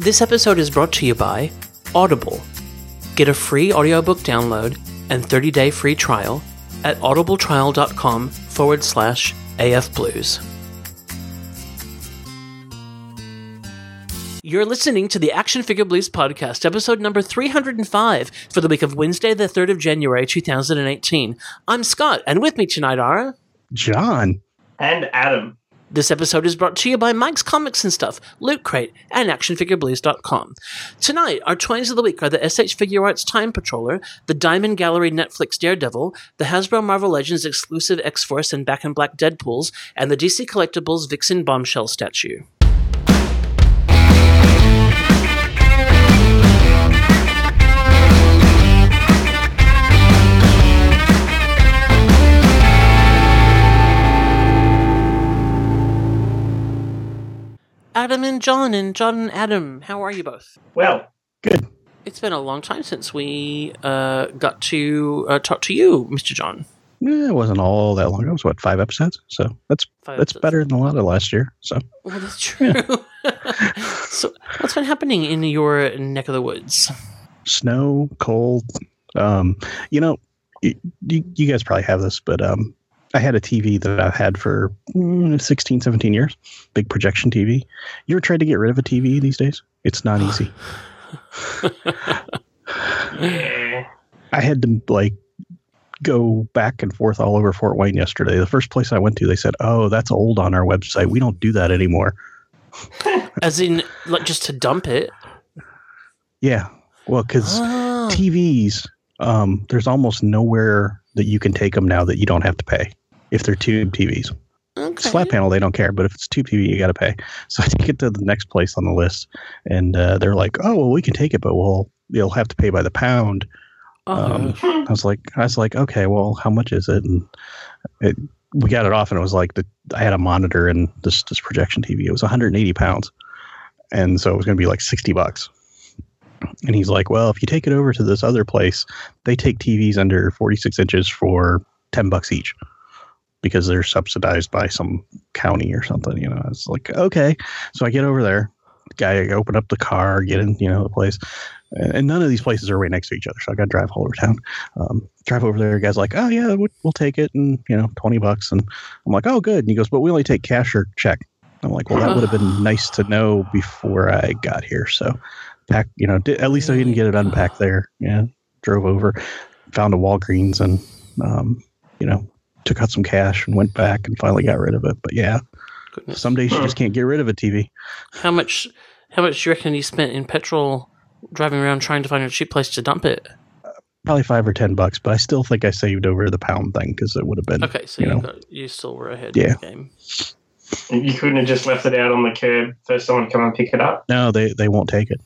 This episode is brought to you by Audible. Get a free audiobook download and 30 day free trial at audibletrial.com forward slash afblues. You're listening to the Action Figure Blues podcast, episode number 305 for the week of Wednesday, the 3rd of January, 2018. I'm Scott, and with me tonight are. John. And Adam. This episode is brought to you by Mike's Comics and Stuff, Loot Crate, and ActionFigureBlues.com. Tonight, our 20s of the week are the SH Figuarts Time Patroller, the Diamond Gallery Netflix Daredevil, the Hasbro Marvel Legends exclusive X Force and Back in Black Deadpools, and the DC Collectibles Vixen Bombshell statue. Adam and John, and John and Adam, how are you both? Well, Good. It's been a long time since we uh, got to uh, talk to you, Mr. John. Yeah, it wasn't all that long ago. It was what five episodes. So that's Five that's episodes. better than a lot of last year. So Well, that's true. so, what's been happening in your neck of the woods? snow, cold. Um, you know, you, you guys probably have this, but um, I had a TV that I've had for mm, 16, 17 years. Big projection TV. You ever tried to get rid of a TV these days? It's not easy. I had to like go back and forth all over Fort Wayne yesterday. The first place I went to, they said, "Oh, that's old on our website. We don't do that anymore." As in, like, just to dump it? Yeah, well, because Ah, TVs, um, there's almost nowhere that you can take them now that you don't have to pay if they're tube TVs. okay. Flat panel, they don't care, but if it's tube TV, you got to pay. So I take it to the next place on the list, and uh, they're like, "Oh, well, we can take it, but we'll you'll have to pay by the pound." Oh, Um, I was like, I was like, okay, well, how much is it? And it, we got it off, and it was like the I had a monitor and this this projection TV. It was 180 pounds, and so it was going to be like 60 bucks. And he's like, well, if you take it over to this other place, they take TVs under 46 inches for 10 bucks each because they're subsidized by some county or something. You know, it's like okay. So I get over there. Guy, open up the car, get in, you know, the place, and none of these places are right next to each other. So I got to drive all over town. Um, drive over there. Guy's like, oh yeah, we'll, we'll take it, and you know, twenty bucks. And I'm like, oh good. And he goes, but we only take cash or check. I'm like, well, that would have been nice to know before I got here. So, pack, you know, di- at least I didn't get it unpacked there. Yeah, drove over, found a Walgreens, and um, you know, took out some cash and went back and finally got rid of it. But yeah, goodness. some days you just can't get rid of a TV. How much, how much do you reckon you spent in petrol driving around trying to find a cheap place to dump it? Probably five or ten bucks, but I still think I saved over the pound thing because it would have been. Okay, so you you, know. got, you still were ahead Yeah. of the game. You couldn't have just left it out on the curb for someone to come and pick it up. No, they they won't take it.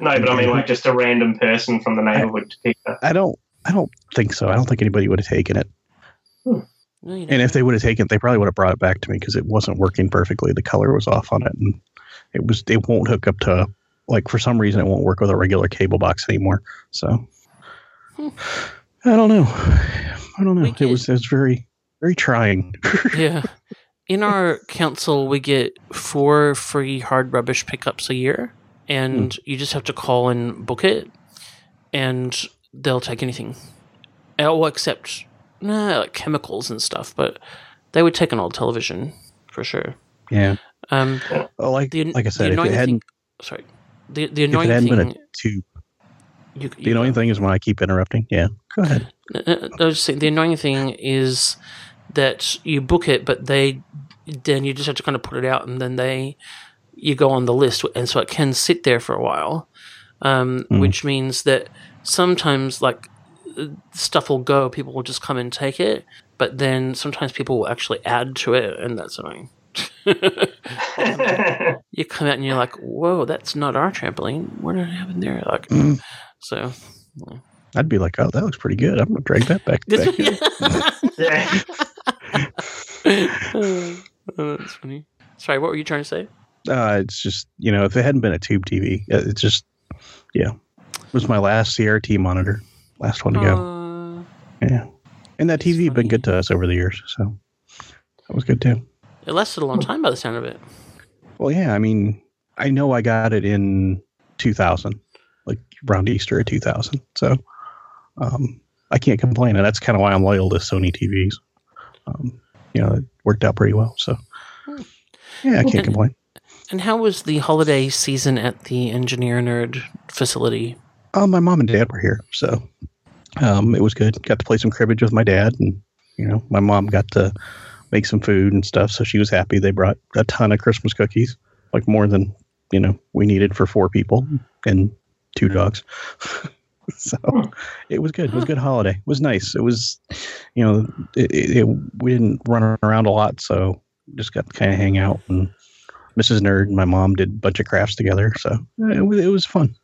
No, but I mean, like just a random person from the neighborhood to pick it up. I don't. I don't think so. I don't think anybody would have taken it. No, And if they would have taken it, they probably would have brought it back to me because it wasn't working perfectly. The color was off on it, and it was. It won't hook up to like for some reason it won't work with a regular cable box anymore. So Hmm. I don't know. I don't know. We It was. It was very very trying. yeah. In our council, we get four free hard rubbish pickups a year, and you just have to call and book it, and they'll take anything. Well, except nah, like chemicals and stuff, but they would take an old television for sure. yeah. Um, Well, like the, like I said, the if annoying it hadn't thing, sorry, the the if it annoying hadn't thing, been a tube, you, the you annoying thing is when I keep interrupting. Yeah. Go ahead. I was just saying, the annoying thing is that you book it, but they then you just have to kind of put it out, and then they you go on the list, and so it can sit there for a while, um, Mm. which means that sometimes like stuff will go, people will just come and take it, but then sometimes people will actually add to it, and that's annoying. you come out and you're like, "Whoa, that's not our trampoline. What happened there?" Like, Mm. so. I'd be like, oh, that looks pretty good. I'm gonna drag that back. back here. yeah. oh, that's funny. Sorry, what were you trying to say? Uh, it's just you know, if it hadn't been a tube TV, uh, it's just yeah, it was my last CRT monitor, last one to go. Uh, Yeah, and that That's TV been good to us over the years, so that was good too. it lasted a long time by the sound of it. Well, yeah, I mean, I know I got it in 2000, like around Easter of 2000. So um, I can't complain, and that's kind of why I'm loyal to Sony TVs. Um, you know, it worked out pretty well. So Hmm. yeah, I can't And- complain. And how was the holiday season at the Engineer Nerd facility? Oh, my mom and dad were here, so um, it was good. Got to play some cribbage with my dad, and you know, my mom got to make some food and stuff, so she was happy. They brought a ton of Christmas cookies, like more than you know we needed for four people and two dogs. so it was good. It was a good holiday. It was nice. It was, you know, it, it, it, we didn't run around a lot, so just got to kind of hang out. And Mrs. Nerd and my mom did a bunch of crafts together, so it was it was fun.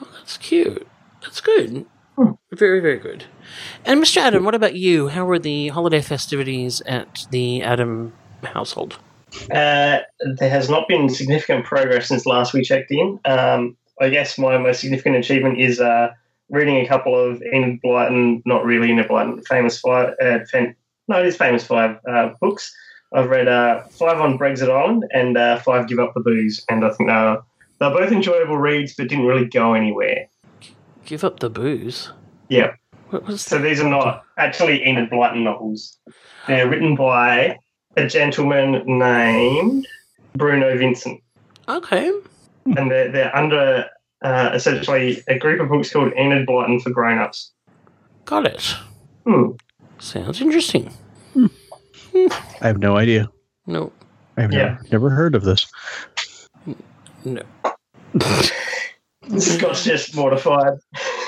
That's cute. That's good. Hmm. Very, very good. And Mr. Adam, what about you? How were the holiday festivities at the Adam household? Uh, there has not been significant progress since last we checked in. Um, I guess my most significant achievement is uh, reading a couple of Enid Blyton, not really Enid Blyton, famous five, uh, fan, no, it is famous five uh, books. I've read uh, five on Brexit Island and uh, five Give Up the Booze, and I think they're, they're both enjoyable reads, but didn't really go anywhere. Give up the booze. Yeah. What was So these are not actually Enid Blyton novels. They're written by a gentleman named Bruno Vincent. Okay. and they're, they're under uh, essentially a group of books called Enid Blyton for Grown-Ups. Got it. Hmm. Sounds interesting. I have no idea. No. I've Yeah. never, never heard of this. No. Scott's just mortified.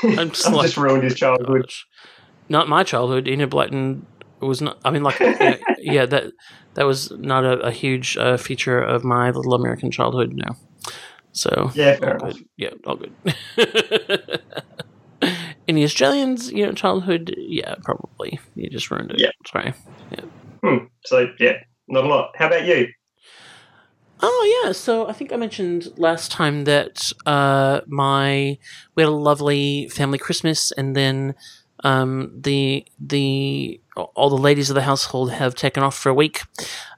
I'm just like- just ruined his childhood. Gosh. Not my childhood. Enid Blyton was not. I mean, like, yeah, yeah, that that was not a, a huge uh, feature of my little American childhood. No. So Yeah, fair all good. Yeah, all good. In the Australians, you know, childhood, yeah, probably. You just ruined it. Yeah. Sorry. Hmm. So yeah, not a lot. How about you? Oh yeah, so I think I mentioned last time that uh, my we had a lovely family Christmas, and then um, the the all the ladies of the household have taken off for a week,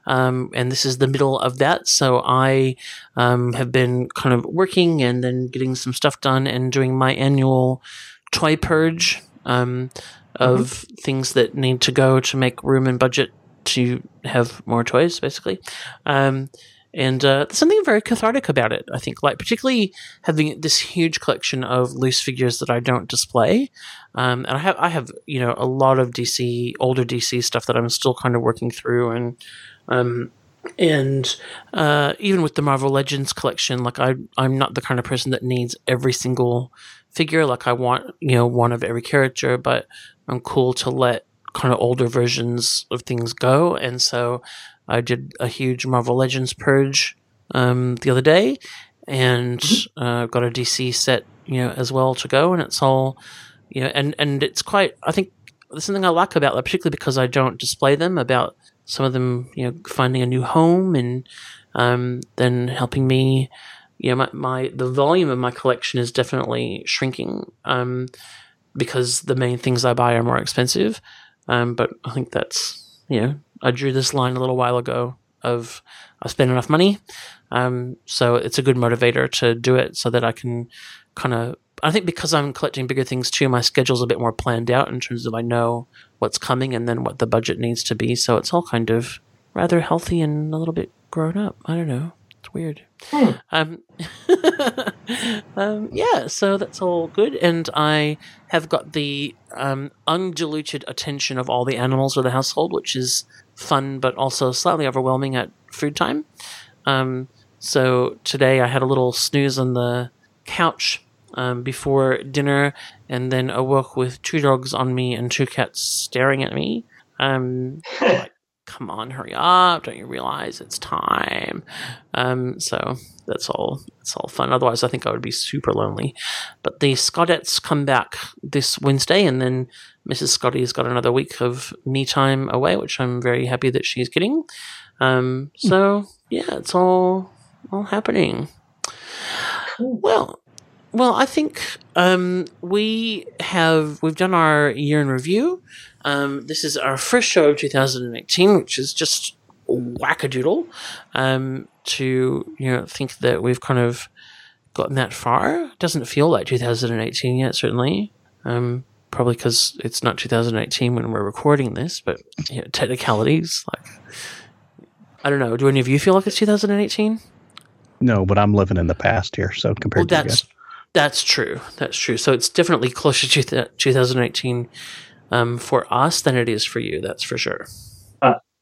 um, and this is the middle of that. So I um, have been kind of working and then getting some stuff done and doing my annual toy purge um, of things that need to go to make room and budget to have more toys, basically. Um, and uh, there's something very cathartic about it. I think, like particularly having this huge collection of loose figures that I don't display, um, and I have I have you know a lot of DC older DC stuff that I'm still kind of working through, and um, and uh, even with the Marvel Legends collection, like I I'm not the kind of person that needs every single figure. Like I want you know one of every character, but I'm cool to let kind of older versions of things go, and so I did a huge Marvel Legends purge um, the other day, and uh, got a DC set, you know, as well to go, and it's all, you know, and and it's quite. I think there's something I like about that, particularly because I don't display them. About some of them, you know, finding a new home, and um, then helping me. You know, my, my the volume of my collection is definitely shrinking um, because the main things I buy are more expensive. Um, but I think that's you know I drew this line a little while ago of I spend enough money, um, so it's a good motivator to do it so that I can kind of. I think because I'm collecting bigger things too, my schedule's a bit more planned out in terms of I know what's coming and then what the budget needs to be. So it's all kind of rather healthy and a little bit grown up. I don't know. It's weird. Hmm. Um, um, yeah, so that's all good, and I have got the um, undiluted attention of all the animals of the household, which is fun but also slightly overwhelming at food time. Um, so today I had a little snooze on the couch um, before dinner, and then awoke with two dogs on me and two cats staring at me. Um, come on, hurry up! Don't you realize it's time? Um, so that's all. It's all fun. Otherwise, I think I would be super lonely. But the Scottettes come back this Wednesday, and then Mrs. Scotty has got another week of me time away, which I'm very happy that she's getting. Um, so yeah, it's all all happening. Well, well, I think um, we have we've done our year in review. Um, this is our first show of 2018, which is just wackadoodle. Um, to you know think that we've kind of gotten that far. It doesn't feel like 2018 yet, certainly. Um, probably because it's not 2018 when we're recording this, but you know, technicalities. Like, I don't know. Do any of you feel like it's 2018? No, but I'm living in the past here, so Well, compared to you that's that's true. That's true. So it's definitely closer to th- 2018 um, for us than it is for you. That's for sure.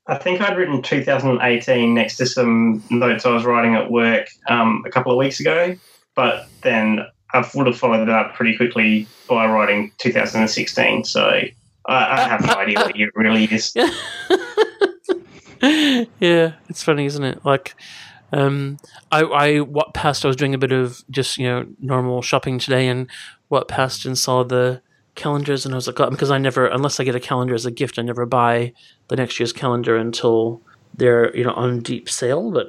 I think I'd written 2018 next to some notes I was writing at work um, a couple of weeks ago, but then I would have followed that up pretty quickly by writing 2016. So I, I have no idea what year it really is. Yeah. it's funny, isn't it? Like, um, I, I what passed. I was doing a bit of just you know normal shopping today, and what passed and saw the calendars, and I was like, oh, because I never, unless I get a calendar as a gift, I never buy the next year's calendar until they're you know on deep sale. But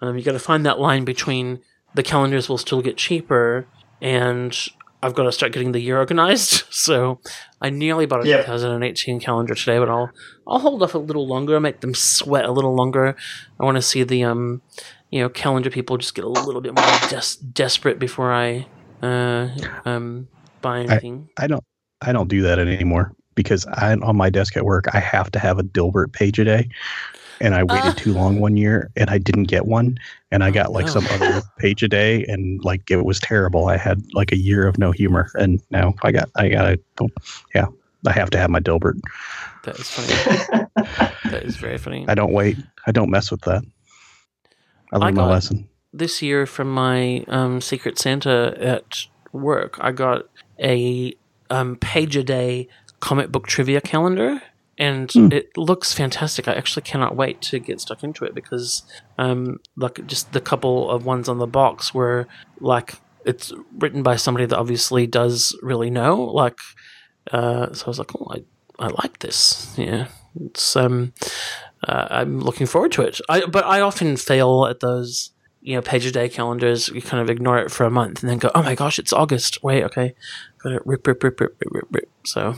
um, you got to find that line between the calendars will still get cheaper and I've got to start getting the year organized. So I nearly bought a Yeah. 2018 calendar today, but I'll I'll hold off a little longer, make them sweat a little longer. I want to see the um, you know, calendar people just get a little bit more des- desperate before I uh um buy anything. I don't I don't do that anymore because I on my desk at work I have to have a Dilbert page a day. And I waited Ah. too long one year and I didn't get one. And I Oh, got like some other page a day and like it was terrible. I had like a year of no humor and now I got I got a yeah, I have to have my Dilbert. that is funny. that is very funny. I don't wait. I don't mess with that. I learned my lesson. this year from my um, Secret Santa at work, I got a um, page a day comic book trivia calendar, and Hmm. it looks fantastic. I actually cannot wait to get stuck into it because, um, like, just the couple of ones on the box were like it's written by somebody that obviously does really know. Like, uh, so I was like, oh, I, I like this. Yeah, it's um, uh, I'm looking forward to it. I but I often fail at those you know page a day calendars. You kind of ignore it for a month and then go, oh my gosh, it's August. Wait, okay, got to rip, rip, rip, rip, rip, rip, rip. So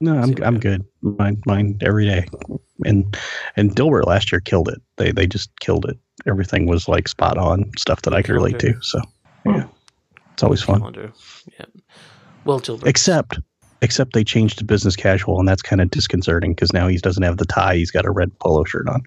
No, I'm I'm good. Mine mine every day. And and Dilbert last year killed it. They they just killed it. Everything was like spot on stuff that I could relate to. So yeah. It's always fun. calendar, yeah. Well, Gilbert, Except except they changed to business casual and that's kind of disconcerting because now he doesn't have the tie, he's got a red polo shirt on.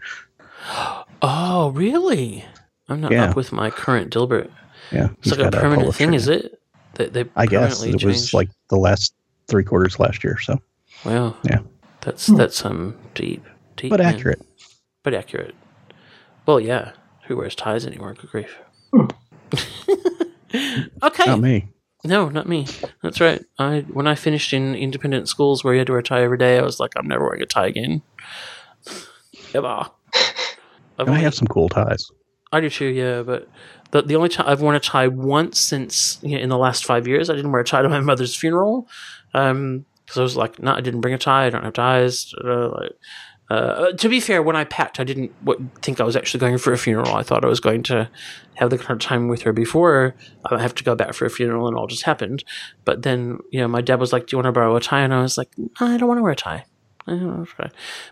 oh really? I'm not Yeah. up with my current Dilbert. Yeah. It's like a permanent thing, shirt is it? They, they I guess permanently it was like the last three quarters last year, so wow, yeah. That's that's um deep, deep, but man. accurate. but accurate. Well, yeah. Who wears ties anymore? Good grief. okay. Not me. No, not me. That's right. I when I finished in independent schools where you had to wear a tie every day, I was like, I'm never wearing a tie again. Ever. I've And I only- have some cool ties. I do too, yeah. But the the only time I've worn a tie once since you know, in the last five years, I didn't wear a tie to my mother's funeral because I was like, no, I didn't bring a tie. I don't have ties. Uh, like, uh, to be fair, when I packed, I didn't think I was actually going for a funeral. I thought I was going to have the kind of time with her before I have to go back for a funeral, and all just happened. But then, you know, my dad was like, "Do you want to borrow a tie?" And I was like, "I don't want to wear a tie."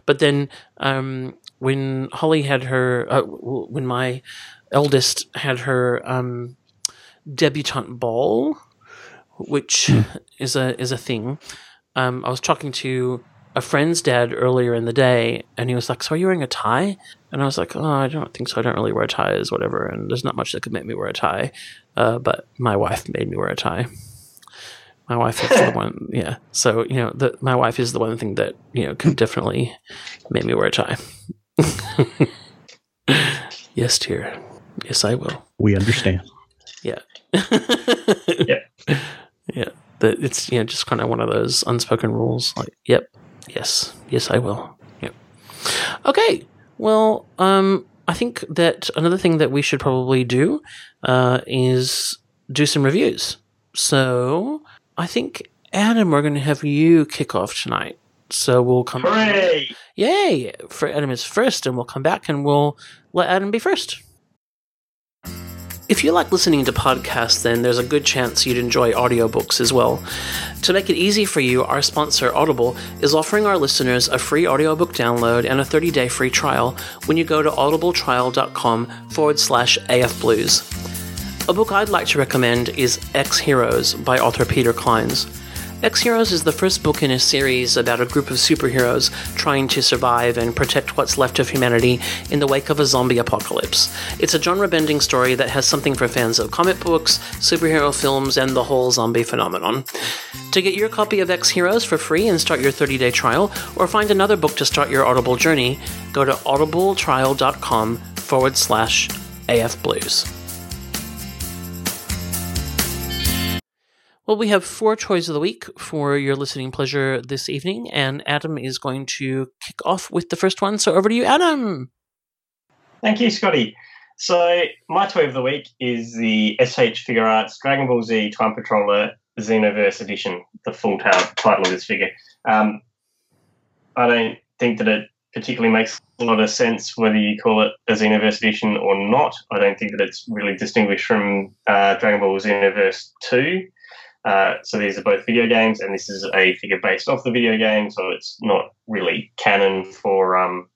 But then, um, when Holly had her, uh, when my eldest had her um, debutante ball, which is a is a thing. Um, I was talking to a friend's dad earlier in the day, and he was like, "So are you wearing a tie?" And I was like, "Oh, I don't think so. I don't really wear ties, whatever." And there's not much that could make me wear a tie, uh, but my wife made me wear a tie. My wife is the one, yeah. So you know, the, my wife is the one thing that you know could definitely make me wear a tie. yes, dear. Yes, I will. We understand. Yeah. Yeah. Yeah. That it's you know just kind of one of those unspoken rules. Like, yep, yes, yes, I will. Yep. Okay. Well, um, I think that another thing that we should probably do uh, is do some reviews. So I think Adam, we're going to have you kick off tonight. So we'll come. Hooray! Yay! For Adam is first, and we'll come back and we'll let Adam be first. If you like listening to podcasts, then there's a good chance you'd enjoy audiobooks as well. To make it easy for you, our sponsor, Audible, is offering our listeners a free audiobook download and a 30 day free trial when you go to audibletrial.com forward slash afblues. A book I'd like to recommend is Ex Heroes by author Peter Clines. Ex Heroes is the first book in a series about a group of superheroes trying to survive and protect what's left of humanity in the wake of a zombie apocalypse. It's a genre bending story that has something for fans of comic books, superhero films, and the whole zombie phenomenon. To get your copy of Ex Heroes for free and start your 30 day trial, or find another book to start your Audible journey, go to audibletrial.com forward slash afblues. Well, we have four toys of the week for your listening pleasure this evening, and Adam is going to kick off with the first one. So over to you, Adam. Thank you, Scotty. So my toy of the week is the SH Figuarts Dragon Ball Z Time Patroller Xenoverse Edition, the full title of this figure. Um, I don't think that it particularly makes a lot of sense whether you call it a Xenoverse Edition or not. I don't think that it's really distinguished from uh, Dragon Ball Xenoverse 2. Uh, so these are both video games, and this is a figure based off the video game, so it's not really canon for um,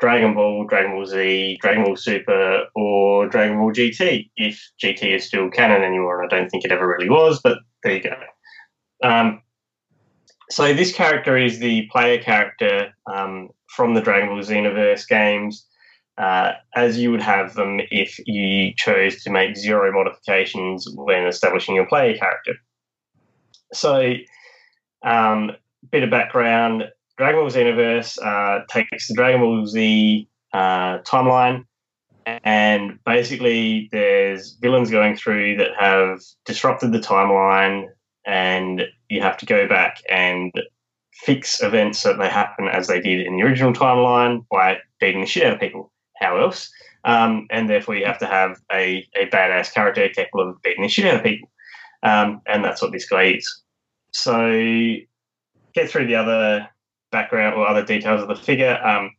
Dragon Ball, Dragon Ball Z, Dragon Ball Super, or Dragon Ball GT, if GT is still canon anymore, and I don't think it ever really was, but there you go. Um, so this character is the player character um, from the Dragon Ball Xenoverse games uh, as you would have them if you chose to make zero modifications when establishing your player character. So, um, bit of background Dragon Ball Xenoverse uh, takes the Dragon Ball Z uh, timeline, and basically there's villains going through that have disrupted the timeline, and you have to go back and fix events that they happen as they did in the original timeline by beating the shit out of people how else? Um, and therefore, you have to have a, a badass character capable of beating the shit out of people. Um, and that's what this guy is. So, get through the other background or other details of the figure. Um,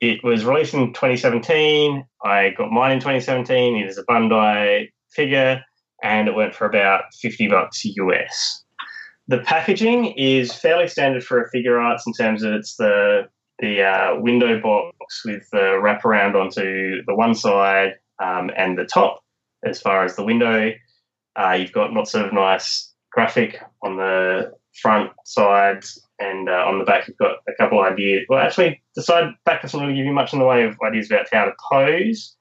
it was released in 2017. I got mine in 2017. It is a Bandai figure, and it went for about 50 bucks US. The packaging is fairly standard for a Figuarts in terms of it's the the uh, window box with the wraparound onto the one side um, and the top as far as the window. Uh, you've got lots of nice graphic on the front sides and uh, on the back you've got a couple ideas. Well, actually, the side back doesn't really give you much in the way of ideas about how to pose,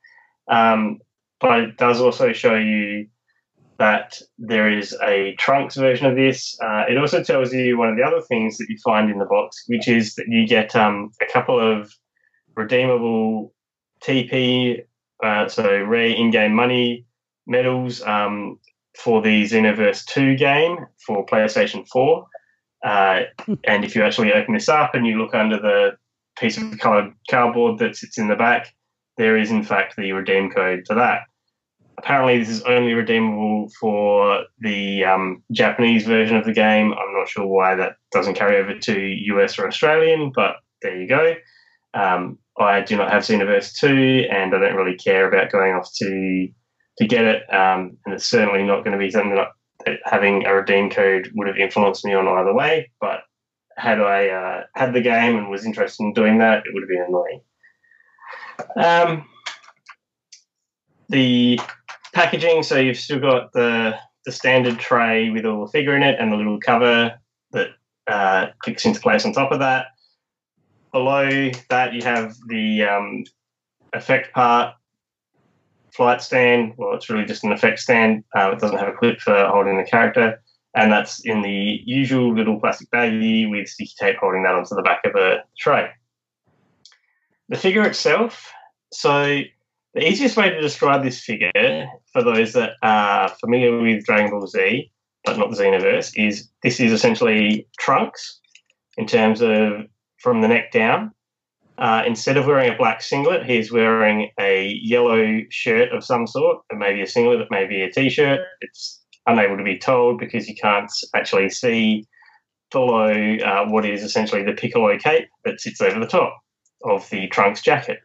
um, but it does also show you that there is a Trunks version of this. Uh, it also tells you one of the other things that you find in the box, which is that you get um, a couple of redeemable TP, uh, so rare in-game money medals um, for the Xenoverse 2 game for PlayStation 4. Uh, and if you actually open this up and you look under the piece of coloured cardboard that sits in the back, there is in fact the redeem code for that apparently this is only redeemable for the um, Japanese version of the game. I'm not sure why that doesn't carry over to US or Australian, but there you go. Um, I do not have Xenoverse 2, and I don't really care about going off to to get it. Um, and it's certainly not going to be something that, that, having a redeem code would have influenced me on either way. But had I uh, had the game and was interested in doing that, it would have been annoying. Um, the packaging. So you've still got the the standard tray with all the figure in it and the little cover that uh, clicks into place on top of that. Below that, you have the um, effect part flight stand. Well, it's really just an effect stand. Uh, it doesn't have a clip for holding the character. And that's in the usual little plastic baggie with sticky tape holding that onto the back of the tray. The figure itself, so the easiest way to describe this figure, for those that are familiar with Dragon Ball Z, but not the Xenoverse, is this is essentially Trunks in terms of from the neck down. Uh, instead of wearing a black singlet, he's wearing a yellow shirt of some sort, it may be a singlet, it may be a t-shirt. It's unable to be told because you can't actually see below uh, what is essentially the Piccolo cape that sits over the top of the Trunks jacket.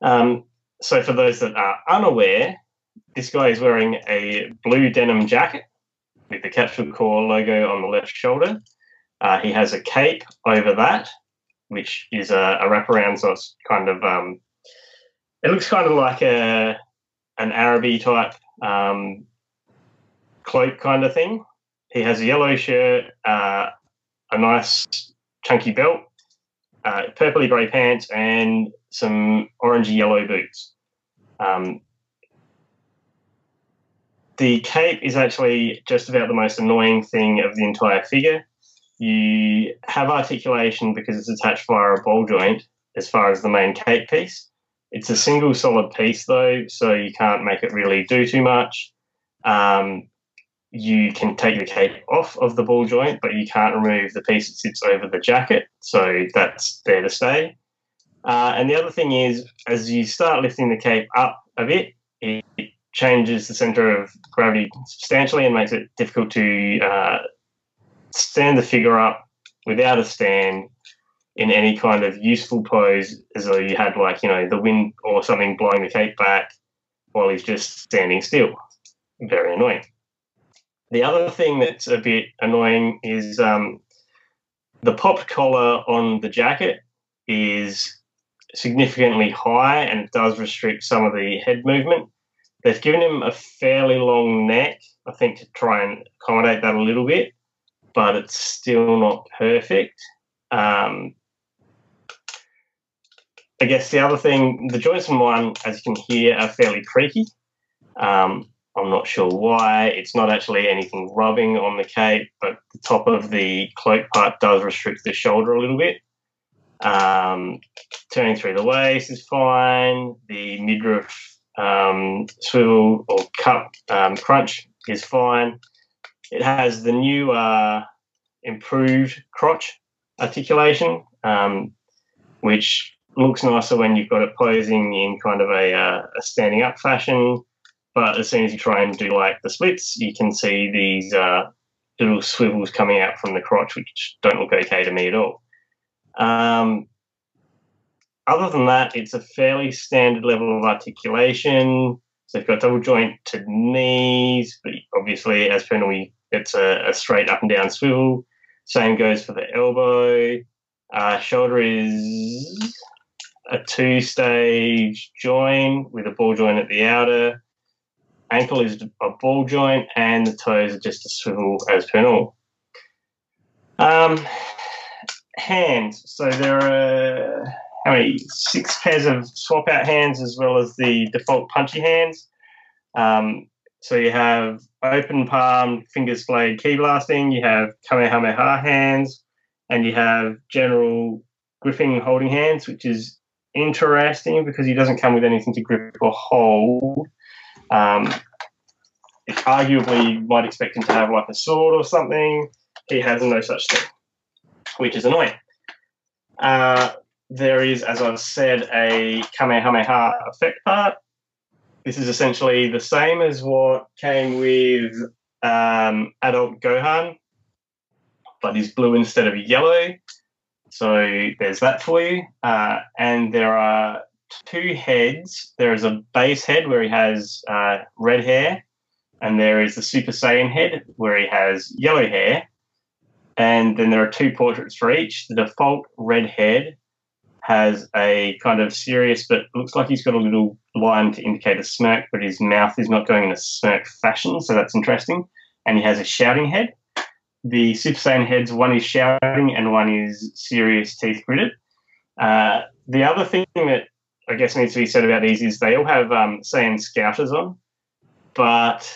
Um, so for those that are unaware, this guy is wearing a blue denim jacket with the Capsule Corp logo on the left shoulder. Uh, he has a cape over that, which is a, a wraparound, so it's kind of um, it looks kind of like a an Araby type um, cloak kind of thing. He has a yellow shirt, uh, a nice chunky belt, uh, purpley grey pants, and some orangey yellow boots. Um, the cape is actually just about the most annoying thing of the entire figure. You have articulation because it's attached via a ball joint as far as the main cape piece. It's a single solid piece though, so you can't make it really do too much. Um, you can take the cape off of the ball joint, but you can't remove the piece that sits over the jacket, so that's there to stay. Uh, and the other thing is, as you start lifting the cape up a bit, it changes the center of gravity substantially and makes it difficult to uh, stand the figure up without a stand in any kind of useful pose, as though you had like you know the wind or something blowing the cape back while he's just standing still. Very annoying. The other thing that's a bit annoying is um, the popped collar on the jacket is significantly high and it does restrict some of the head movement. They've given him a fairly long neck, I think, to try and accommodate that a little bit, but it's still not perfect. Um, I guess the other thing, the joints in one, as you can hear, are fairly creaky. Um, I'm not sure why. It's not actually anything rubbing on the cape, but the top of the cloak part does restrict the shoulder a little bit. Um, turning through the waist is fine. The midriff um, swivel or cup um, crunch is fine. It has the new uh, improved crotch articulation, um, which looks nicer when you've got it posing in kind of a, uh, a standing up fashion. But as soon as you try and do like the splits, you can see these uh, little swivels coming out from the crotch, which don't look okay to me at all. Um, other than that, it's a fairly standard level of articulation. So you've got double joint to knees, but obviously, as per normal, it's a, a, straight up and down swivel. Same goes for the elbow. Uh, shoulder is a two stage join with a ball joint at the outer ankle is a ball joint, and the toes are just a swivel as per normal. Um, hands. So there are how many? Six pairs of swap out hands as well as the default punchy hands. Um, so you have open palm, fingers blade ki blasting. You have kamehameha hands, and you have general gripping holding hands, which is interesting because he doesn't come with anything to grip or hold. Um, arguably, you might expect him to have like a sword or something. He has no such thing, which is annoying. Uh, there is, as I've said, a Kamehameha effect part. This is essentially the same as what came with um, adult Gohan, but is blue instead of yellow. So there's that for you. Uh, and there are two heads. There is a base head where he has uh, red hair, and there is the Super Saiyan head where he has yellow hair. And then there are two portraits for each. The default red head has a kind of serious, but looks like he's got a little line to indicate a smirk, but his mouth is not going in a smirk fashion, so that's interesting. And he has a shouting head. The Super Saiyan heads, one is shouting and one is serious, teeth gritted. Uh, the other thing that I guess needs to be said about these is they all have um, Saiyan Scouters on, but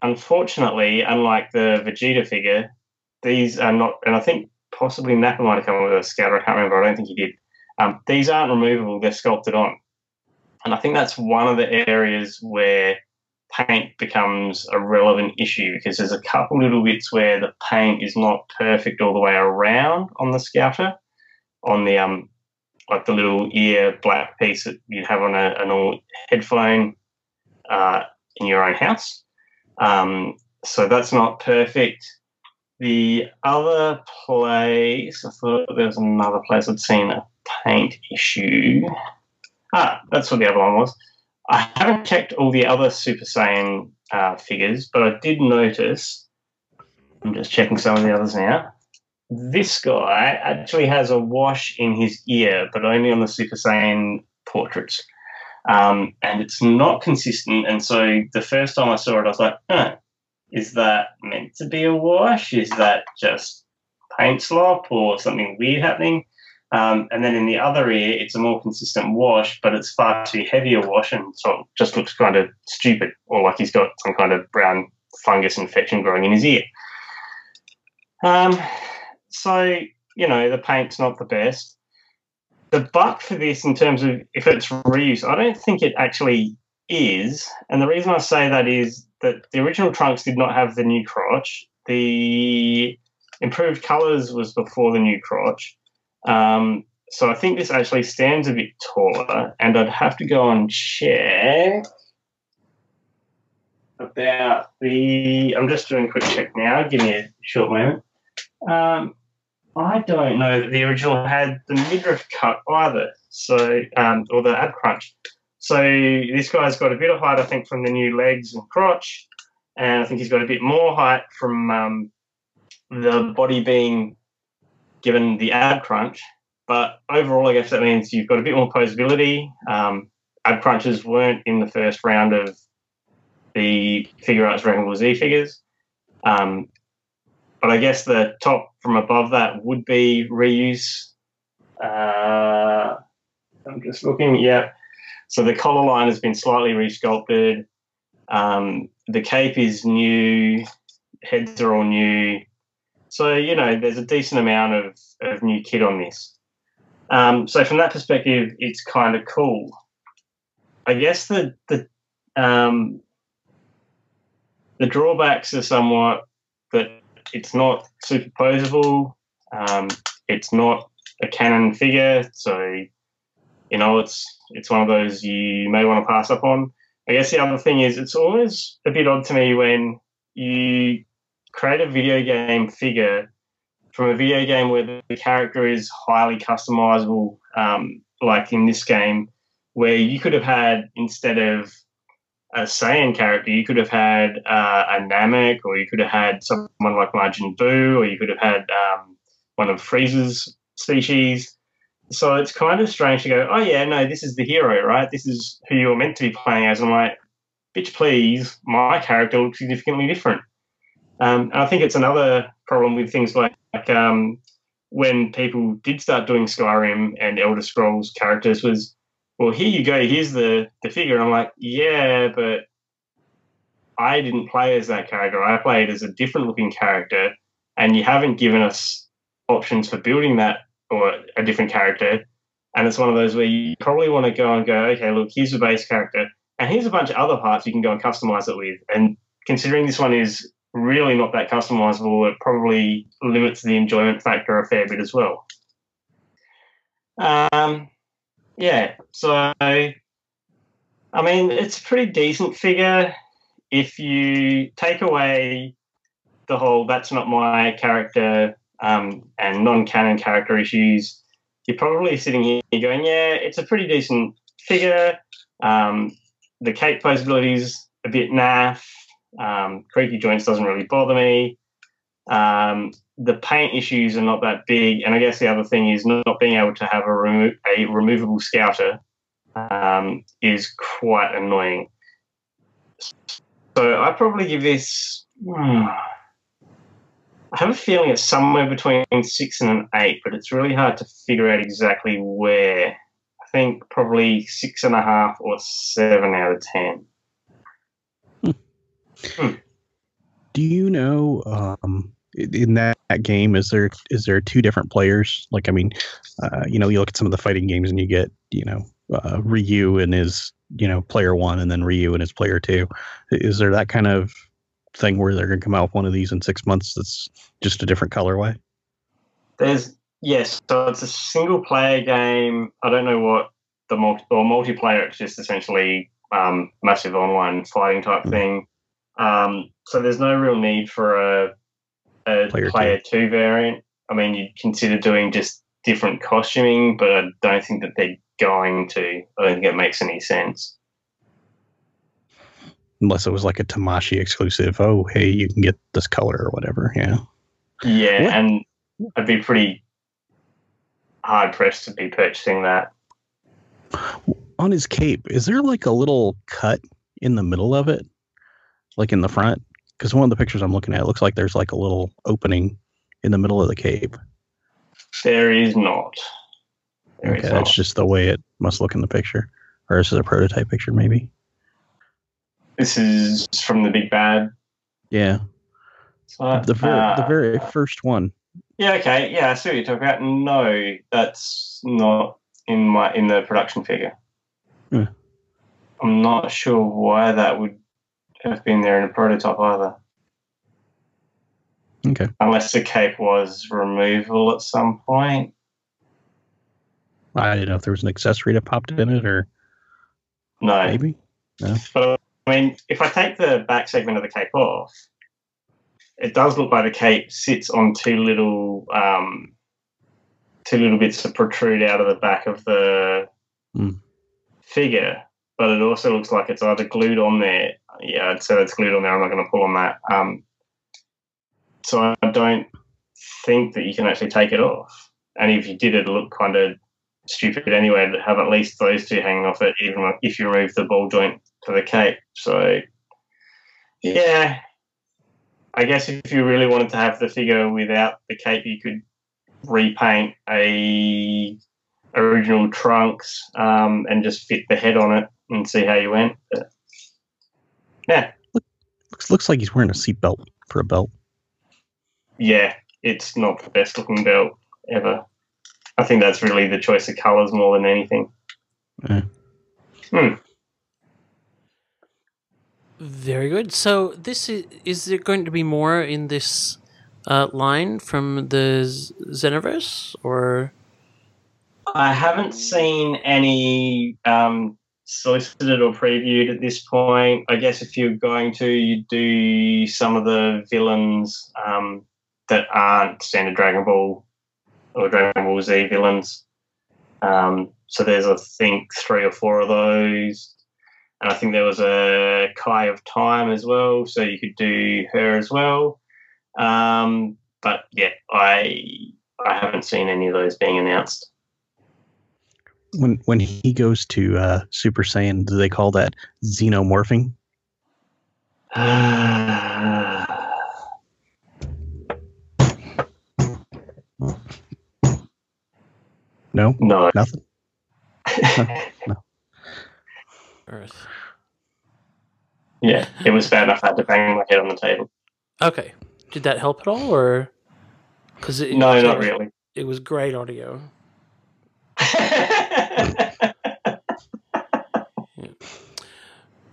unfortunately, unlike the Vegeta figure, these are not, and I think possibly Nappa might have come with a scouter. I can't remember. I don't think he did. Um, these aren't removable; they're sculpted on, and I think that's one of the areas where paint becomes a relevant issue because there's a couple little bits where the paint is not perfect all the way around on the scouter, on the um, like the little ear black piece that you'd have on a, a normal headphone uh, in your own house. Um, so that's not perfect. The other place, I thought there was another place I'd seen a paint issue. Ah, that's what the other one was. I haven't checked all the other Super Saiyan uh, figures, but I did notice. I'm just checking some of the others now. This guy actually has a wash in his ear, but only on the Super Saiyan portraits. Um, and it's not consistent. And so the first time I saw it, I was like, huh, is that meant to be a wash? Is that just paint slop or something weird happening? Um, and then in the other ear, it's a more consistent wash, but it's far too heavy a wash, and so just looks kind of stupid, or like he's got some kind of brown fungus infection growing in his ear. Um, so you know the paint's not the best. The buck for this, in terms of if it's reuse, I don't think it actually is. And the reason I say that is that the original trunks did not have the new crotch. The improved colors was before the new crotch. Um, so I think this actually stands a bit taller, and I'd have to go and check about the. I'm just doing a quick check now. Give me a short moment. Um, I don't know that the original had the midriff cut either, so um, or the ab crunch. So this guy's got a bit of height, I think, from the new legs and crotch, and I think he's got a bit more height from um, the body being given the ab crunch. But overall, I guess that means you've got a bit more posability. Um, ab crunches weren't in the first round of the Figuarts Dragon Ball Z figures. Um, but I guess the top from above that would be reuse. Uh, I'm just looking. Yeah. So the collar line has been slightly resculpted. Um, the cape is new. Heads are all new. So, you know, there's a decent amount of, of new kit on this. Um, so, from that perspective, it's kind of cool. I guess the, the, um, the drawbacks are somewhat that it's not superposable, um, it's not a canon figure, so you know it's it's one of those you may want to pass up on. I guess the other thing is it's always a bit odd to me when you create a video game figure from a video game where the character is highly customizable, um, like in this game, where you could have had instead of a Saiyan character, you could have had uh, a Namek, or you could have had someone like Majin Buu, or you could have had um, one of Frieza's species. So it's kind of strange to go, oh yeah, no, this is the hero, right? This is who you're meant to be playing as. I'm like, bitch, please, my character looks significantly different. Um, and I think it's another problem with things like, like um, when people did start doing Skyrim and Elder Scrolls characters was, well, here you go, here's the, the figure. And I'm like, yeah, but I didn't play as that character. I played as a different looking character, and you haven't given us options for building that or a different character. And it's one of those where you probably want to go and go, okay, look, here's the base character, and here's a bunch of other parts you can go and customize it with. And considering this one is really not that customizable, it probably limits the enjoyment factor a fair bit as well. Um, yeah, so I mean, it's a pretty decent figure if you take away the whole that's not my character um, and non canon character issues. You're probably sitting here going, yeah, it's a pretty decent figure. Um, the cape posability is a bit naff. Um, creaky joints doesn't really bother me. Um, the paint issues are not that big, and I guess the other thing is not being able to have a, remo- a removable scouter um, is quite annoying. So I probably give this. Hmm, I have a feeling it's somewhere between six and an eight, but it's really hard to figure out exactly where. I think probably six and a half or seven out of ten. Hmm. Do you know um, in that, game is there is there two different players? Like I mean, uh, you know, you look at some of the fighting games and you get you know uh, Ryu and his you know player one, and then Ryu and his player two. Is there that kind of thing where they're going to come out with one of these in six months that's just a different colorway? There's yes, so it's a single player game. I don't know what the multi or multiplayer. It's just essentially um, massive online fighting type mm-hmm. thing. Um, so there's no real need for a, a player, player two. two variant. I mean, you'd consider doing just different costuming, but I don't think that they're going to. I don't think it makes any sense. Unless it was like a Tamashii exclusive. Oh, hey, you can get this color or whatever. Yeah. Yeah, What- and I'd be pretty hard pressed to be purchasing that. On his cape, is there like a little cut in the middle of it, like in the front? Because one of the pictures I'm looking at it looks like there's like a little opening in the middle of the cape. There is not. There is Okay, not. that's just the way it must look in the picture, or is it a prototype picture? Maybe. This is from the Big Bad. Yeah, the very the Uh, very first one. Yeah, okay. Yeah, I see what you're talking about. No, that's not in my in the production figure. Hmm. I'm not sure why that would have been there in a prototype either. Okay. Unless the cape was removable at some point. I didn't know if there was an accessory that popped in it, or No. maybe. But I mean, if I take the back segment of the cape off, it does look like the cape sits on two little um, two little bits that protrude out of the back of the Hmm. figure. But it also looks like it's either glued on there. Yeah, I'd say it's glued on there. I'm not going to pull on that. Um, so I don't think that you can actually take it off. And if you did, it'd look kind of stupid anyway to have at least those two hanging off it, even if you remove the ball joint to the cape. So, yeah, I guess if you really wanted to have the figure without the cape, you could repaint a original trunks um, and just fit the head on it and see how you went. But, yeah, Looks looks like he's wearing a seatbelt for a belt. yeah, it's not the best looking belt ever. I think that's really the choice of colours more than anything. Very good. So this is is there going to be more in this uh, line from the Xenoverse or I haven't seen any um, solicited or previewed at this point. I guess if you're going to, you do some of the villains um, that aren't standard Dragon Ball or Dragon Ball Z villains. Um, so there's, I think, three or four of those. And I think there was a Kai of Time as well, so you could do her as well. Um, but yeah, I I haven't seen any of those being announced. When when he goes to uh, Super Saiyan, do they call that xenomorphing? No, no. nothing. Earth? yeah, it was bad enough I had to bang my head on the table. Okay. Did that help at all, or because it, No, it, not really. It was great audio.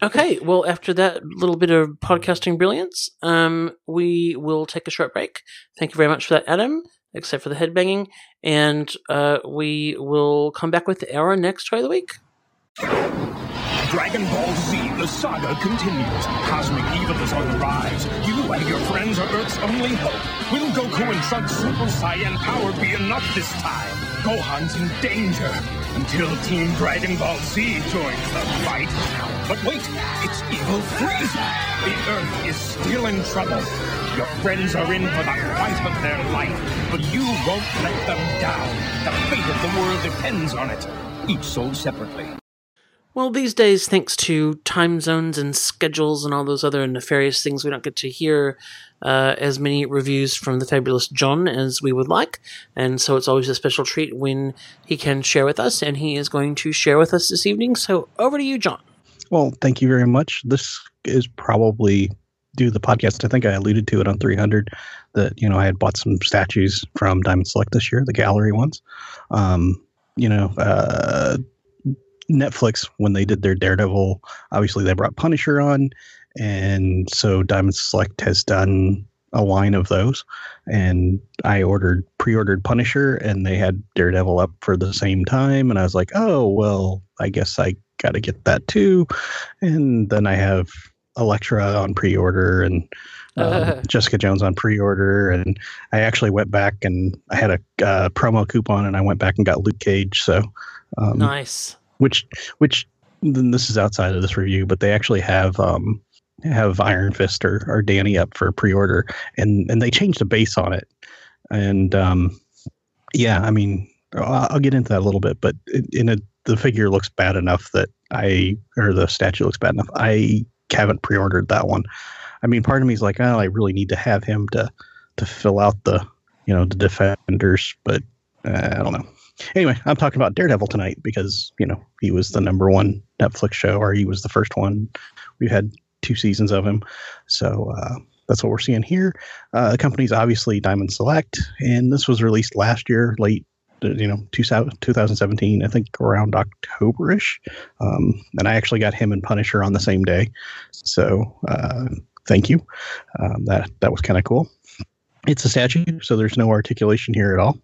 Okay, well, after that little bit of podcasting brilliance, um, we will take a short break. Thank you very much for that, Adam, except for the headbanging. And uh, we will come back with our next toy of the week. Dragon Ball Z, the saga continues. Cosmic evil is on the rise. You and your friends are Earth's only hope. Will Goku and Trunks' Super Saiyan power be enough this time? Gohan's in danger until Team Dragon Ball Z joins the fight. But wait, it's evil Frieza. The Earth is still in trouble. Your friends are in for the fight of their life, but you won't let them down. The fate of the world depends on it. Each sold separately. Well, these days, thanks to time zones and schedules and all those other nefarious things, we don't get to hear uh, as many reviews from the fabulous John as we would like. And so it's always a special treat when he can share with us, and he is going to share with us this evening. So over to you, John. Well, thank you very much. This is probably due to the podcast. I think I alluded to it on 300 that, you know, I had bought some statues from Diamond Select this year, the gallery ones. Um, you know, uh, Netflix, when they did their Daredevil, obviously they brought Punisher on. And so Diamond Select has done a line of those. And I ordered, pre ordered Punisher, and they had Daredevil up for the same time. And I was like, oh, well, I guess I got to get that too. And then I have Elektra on pre order and um, Jessica Jones on pre order. And I actually went back and I had a uh, promo coupon and I went back and got Luke Cage. So, um, Nice. Which which then this is outside of this review, but they actually have um, have Iron Fist or, or Danny up for pre-order, and and they changed the base on it, and um, yeah, I mean, I'll, I'll get into that a little bit, but in a the figure looks bad enough that I or the statue looks bad enough. I haven't pre-ordered that one. I mean, part of me is like, oh, I really need to have him to to fill out the you know the defenders, but uh, I don't know. Anyway, I'm talking about Daredevil tonight because you know he was the number one Netflix show, or he was the first one. We had two seasons of him, so uh, that's what we're seeing here. Uh, the company's obviously Diamond Select, and this was released last year, late you know 2017 i think around octoberish. Um, and i actually got him and punisher on the same day. So uh, thank you. Um, that that was kind of cool. It's a statue so there's no articulation here at all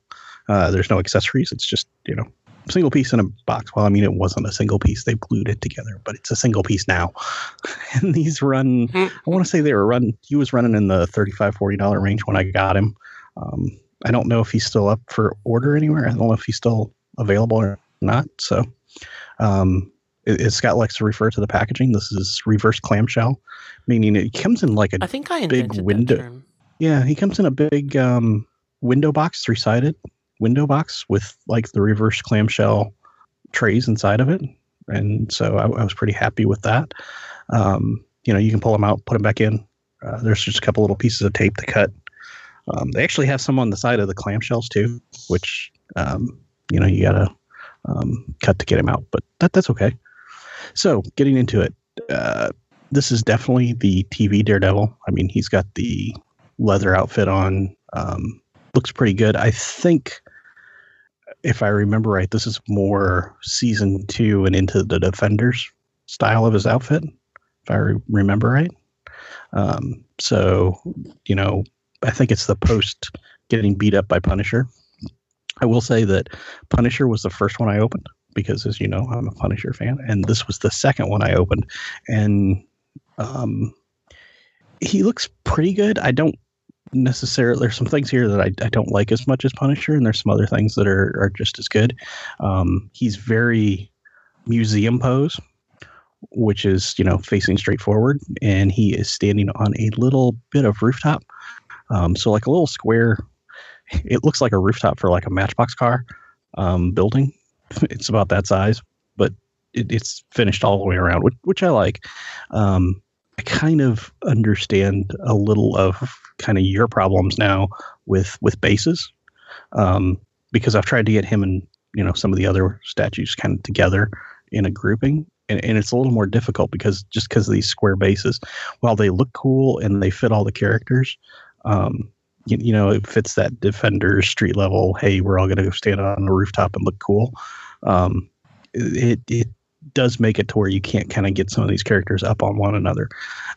uh, there's no accessories. It's just you know single piece in a box. Well i mean it wasn't a single piece. They glued it together but it's a single piece now. And these run i want to say they were run he was running in the $35, 40 dollar range when i got him. Um, I don't know if he's still up for order anywhere. I don't know if he's still available or not. So, um, as Scott likes to refer to the packaging, this is reverse clamshell, meaning it comes in like a I think I big window. Yeah, he comes in a big um, window box, three sided window box with like the reverse clamshell trays inside of it. And so I, I was pretty happy with that. Um, you know, you can pull them out, put them back in. Uh, there's just a couple little pieces of tape to cut um, they actually have some on the side of the clamshells too, which um, you know you gotta um, cut to get them out, but that that's okay. So getting into it, uh, this is definitely the TV Daredevil. I mean, he's got the leather outfit on. Um, looks pretty good. I think, if I remember right, this is more season two and into the Defenders style of his outfit, if I re- remember right. Um, so, you know, I think it's the post getting beat up by Punisher. I will say that Punisher was the first one I opened because, as you know, I'm a Punisher fan, and this was the second one I opened, and um, he looks pretty good. I don't necessarily. There's some things here that I, I don't like as much as Punisher, and there's some other things that are are just as good. Um, he's very museum pose, which is you know facing straight forward, and he is standing on a little bit of rooftop um, so like a little square, it looks like a rooftop for like a Matchbox car um, building. It's about that size, but it, it's finished all the way around, which, which I like. Um, I kind of understand a little of kind of your problems now with with bases, um, because I've tried to get him and you know some of the other statues kind of together in a grouping, and, and it's a little more difficult because just because of these square bases, while they look cool and they fit all the characters, um, you, you, know, it fits that defender street level. Hey, we're all going to go stand on the rooftop and look cool. Um, it it does make it to where you can't kind of get some of these characters up on one another.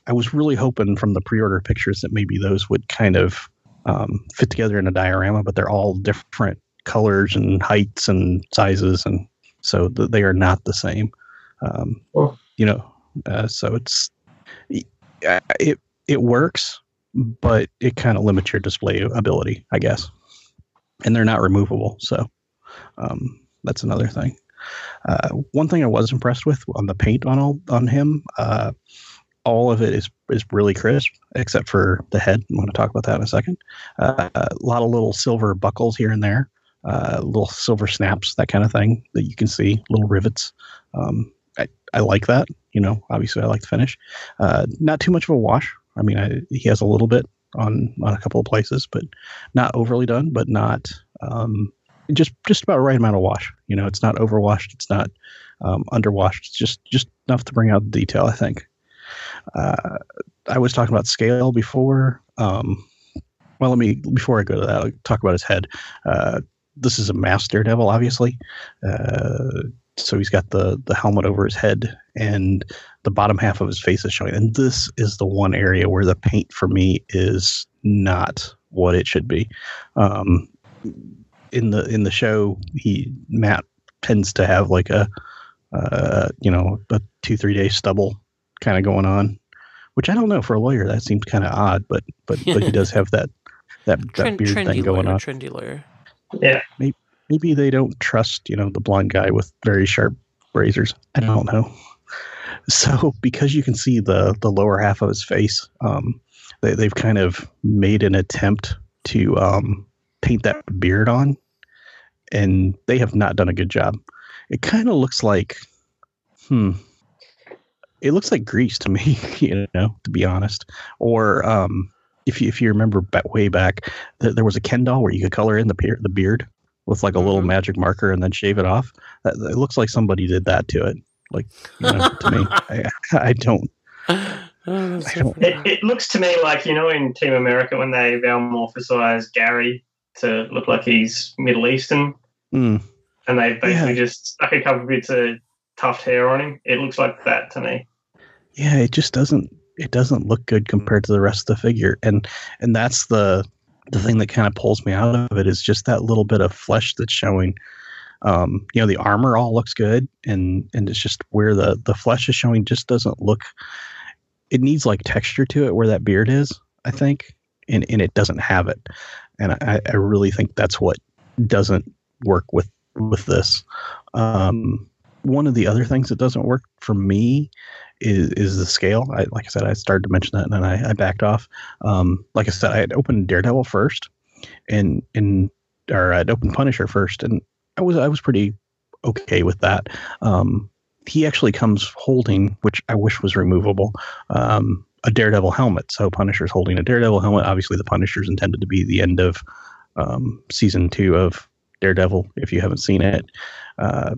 I was really hoping from the pre-order pictures that maybe those would kind of um, fit together in a diorama, but they're all different colors and heights and sizes, and so th- they are not the same. Um, oh. You know, uh, so it's it it works but it kind of limits your display ability, I guess. And they're not removable, so um, that's another thing. Uh, one thing I was impressed with on the paint on all, on him, uh, all of it is is really crisp, except for the head. I'm going to talk about that in a second. Uh, a lot of little silver buckles here and there, uh, little silver snaps, that kind of thing that you can see, little rivets. Um, I, I like that. You know, obviously I like the finish. Uh, not too much of a wash. I mean, I, he has a little bit on on a couple of places, but not overly done, but not um, just just about right amount of wash. You know, it's not overwashed, it's not um, underwashed. It's just just enough to bring out the detail. I think. Uh, I was talking about scale before. Um, well, let me before I go to that, I'll talk about his head. Uh, this is a master devil, obviously. Uh, so he's got the the helmet over his head and the bottom half of his face is showing and this is the one area where the paint for me is not what it should be um, in the in the show he matt tends to have like a uh, you know a two three day stubble kind of going on which i don't know for a lawyer that seems kind of odd but but but he does have that that, Trend, that beard thing going lawyer, on trendy lawyer yeah maybe maybe they don't trust you know the blonde guy with very sharp razors. I don't know. So because you can see the the lower half of his face, um, they, they've kind of made an attempt to um, paint that beard on, and they have not done a good job. It kind of looks like, hmm, it looks like grease to me, you know, to be honest. Or um, if you if you remember back, way back, th- there was a Ken doll where you could color in the beard, the beard with like a little Mhm. magic marker and then shave it off. That, it looks like somebody did that to it. Like you know, to me, I, I don't. Oh, so. It, it looks to me like you know in Team America when they metamorphosize Gary to look like he's Middle Eastern, Mm, and they basically Yeah. just stuck a couple bits of tuft hair on him. It looks like that to me. yeah, it just doesn't. It doesn't look good compared to the rest of the figure, and and that's the the thing that kind of pulls me out of it is just that little bit of flesh that's showing. Um, you know, the armor all looks good, and and it's just where the the flesh is showing just doesn't look. It needs like texture to it where that beard is, I think, and and it doesn't have it, and I I really think that's what doesn't work with with this. Um, one of the other things that doesn't work for me is is the scale. I, like I said, I started to mention that and then I, I backed off. Um, like I said, I had opened Daredevil first, and and or I'd opened Punisher first, and I was I was pretty okay with that. Um, he actually comes holding, which I wish was removable, um, a Daredevil helmet. So Punisher's holding a Daredevil helmet. Obviously, the Punisher's intended to be the end of um, season two of Daredevil. If you haven't seen it. Uh,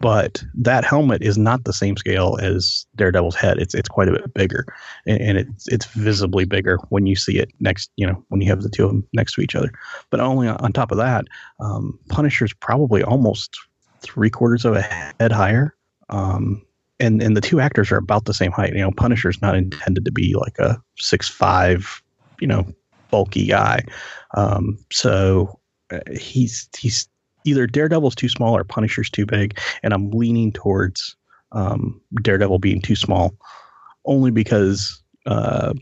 but that helmet is not the same scale as Daredevil's head. It's it's quite a bit bigger, and, and it's it's visibly bigger when you see it next. You know, when you have the two of them next to each other. But only on, top of that, um, Punisher's probably almost three quarters of a head higher. Um, and and the two actors are about the same height. You know, Punisher's not intended to be like a six five, you know, bulky guy. Um, so uh, he's he's either Daredevil's too small or Punisher's too big, and I'm leaning towards um, Daredevil being too small, only because uh,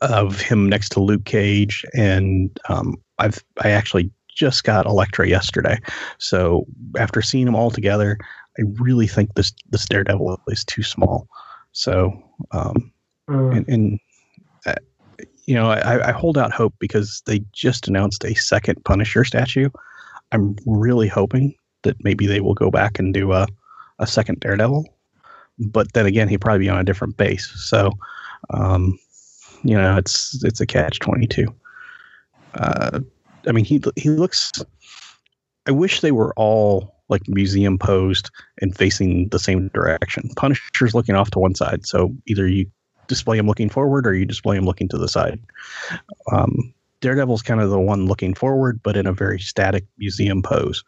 of him next to Luke Cage, and um, I've I actually just got Elektra yesterday, so after seeing them all together, I really think this this Daredevil is too small. So um, and, and uh, you know I, I hold out hope because they just announced a second Punisher statue. I'm really hoping that maybe they will go back and do a, a second Daredevil, but then again, he'd probably be on a different base. So, um, you know, it's it's a catch twenty two. Uh, I mean, he he looks. I wish they were all like museum posed and facing the same direction. Punisher's looking off to one side, so either you display him looking forward or you display him looking to the side. Um, Daredevil's kind of the one looking forward, but in a very static museum pose.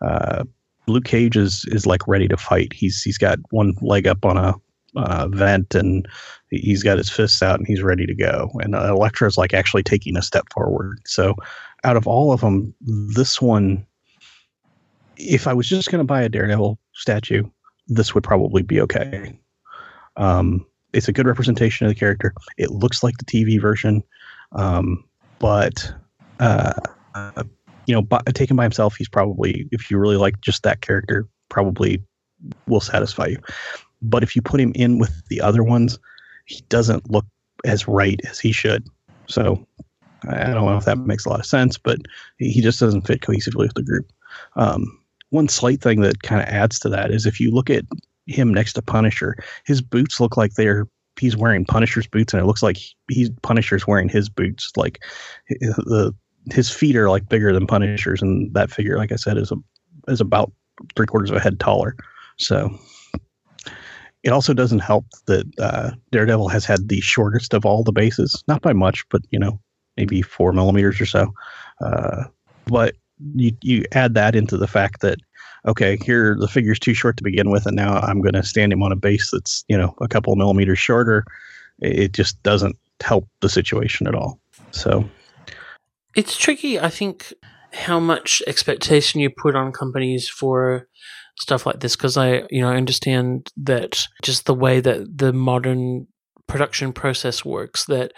Uh, Luke Cage is is like ready to fight. He's he's got one leg up on a uh, vent and he's got his fists out and he's ready to go. And uh, Elektra is like actually taking a step forward. So out of all of them, this one, if I was just going to buy a Daredevil statue, this would probably be okay. Um, it's a good representation of the character. It looks like the TV version, um, but uh, you know, by, taken by himself, he's probably if you really like just that character, probably will satisfy you. But if you put him in with the other ones, he doesn't look as right as he should. So I don't know if that makes a lot of sense, but he just doesn't fit cohesively with the group. Um, one slight thing that kind of adds to that is if you look at him next to Punisher, his boots look like they're he's wearing Punisher's boots, and it looks like he's Punisher's wearing his boots. Like the his feet are like bigger than Punisher's, and that figure, like I said, is a, is about three quarters of a head taller. So it also doesn't help that uh, Daredevil has had the shortest of all the bases, not by much, but you know maybe four millimeters or so. Uh, but you you add that into the fact that okay, here the figure's too short to begin with, and now I'm going to stand him on a base that's you know a couple of millimeters shorter. It just doesn't help the situation at all. So It's tricky, I think, how much expectation you put on companies for stuff like this because I, you know, I understand that just the way that the modern production process works, that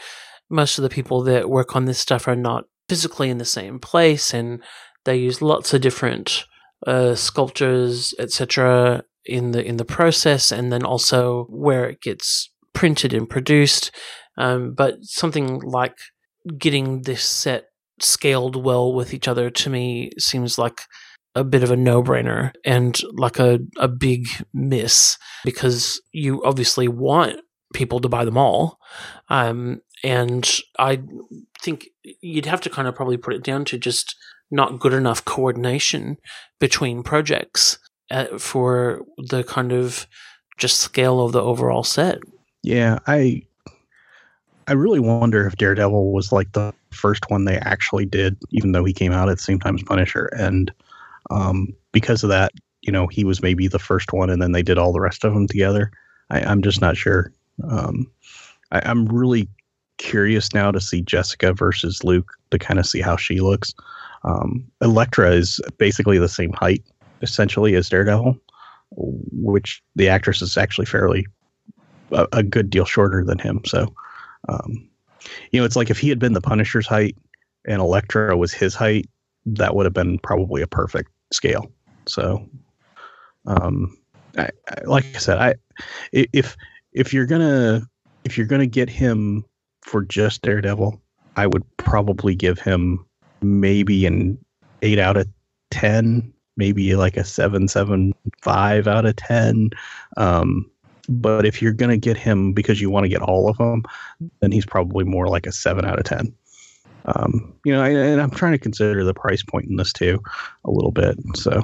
most of the people that work on this stuff are not physically in the same place and they use lots of different uh, sculptures, etc. in the in the process, and then also where it gets printed and produced. Um, but something like getting this set scaled well with each other to me seems like a bit of a no-brainer and like a, a big miss because you obviously want people to buy them all um, and i think you'd have to kind of probably put it down to just not good enough coordination between projects uh, for the kind of just scale of the overall set Yeah, I I really wonder if Daredevil was like the first one they actually did, even though he came out at the same time as Punisher, and um, because of that, you know, he was maybe the first one, and then they did all the rest of them together. I, I'm just not sure. Um, I, I'm really curious now to see Jessica versus Luke to kind of see how she looks. Um, Elektra is basically the same height essentially as Daredevil, which the actress is actually fairly a, a good deal shorter than him. So, um, you know, it's like if he had been the Punisher's height and Elektra was his height, that would have been probably a perfect scale. So, um, I, I, like I said, I if if you're gonna if you're gonna get him for just Daredevil, I would probably give him maybe an eight out of ten, maybe like a seven seven five out of ten. Um, but if you're gonna get him because you want to get all of them, then he's probably more like a seven out of ten. Um, you know, and, and I'm trying to consider the price point in this too, a little bit. So,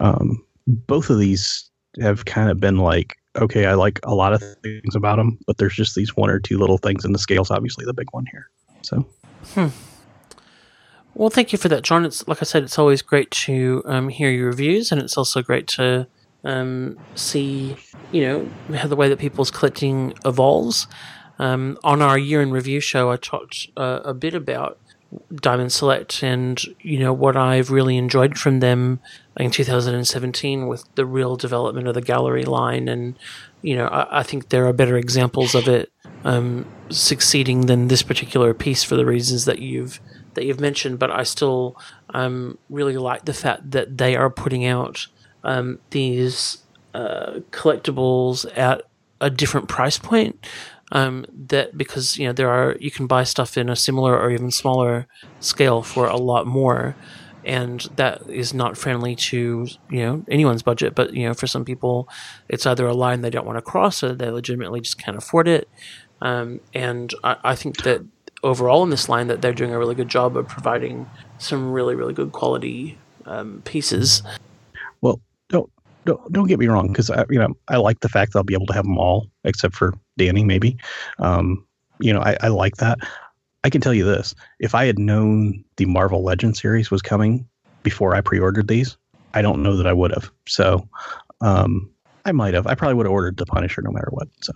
um, both of these have kind of been like, okay, I like a lot of things about them, but there's just these one or two little things, and the scale's obviously the big one here. So, Well, thank you for that, John. It's like I said, it's always great to um, hear your reviews, and it's also great to um, see, you know, how the way that people's collecting evolves. Um, on our year in review show, I talked uh, a bit about Diamond Select and you know what I've really enjoyed from them in 2017 with the real development of the gallery line, and you know I, I think there are better examples of it um, succeeding than this particular piece for the reasons that you've that you've mentioned. But I still um, really like the fact that they are putting out um, these uh, collectibles at a different price point. Um, that because you know there are you can buy stuff in a similar or even smaller scale for a lot more, and that is not friendly to you know anyone's budget. But you know for some people, it's either a line they don't want to cross or they legitimately just can't afford it. Um, and I, I think that overall in this line that they're doing a really good job of providing some really really good quality um, pieces. well, don't don't don't get me wrong, because I you know I like the fact that I'll be able to have them all except for Danny, maybe. Um, you know, I, I like that. I can tell you this: if I had known the Marvel Legend series was coming before I pre-ordered these, I don't know that I would have. So, um, I might have. I probably would have ordered the Punisher no matter what. So,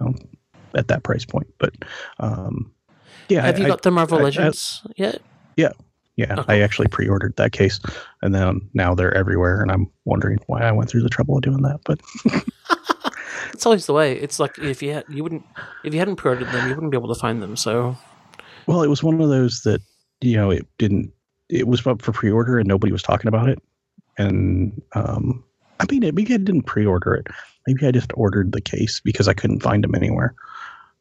you know, at that price point, but um, yeah. Have I- you I- got the Marvel I- I- Legends yet? Yeah, Okay. I actually pre-ordered that case, and then now they're everywhere, and I'm wondering why I went through the trouble of doing that. But It's always the way. It's like if you had, you wouldn't if you hadn't pre-ordered them, you wouldn't be able to find them. So well, it was one of those that you know it didn't. It was up for pre-order, and nobody was talking about it. And um, I mean, maybe I didn't pre-order it. Maybe I just ordered the case because I couldn't find them anywhere.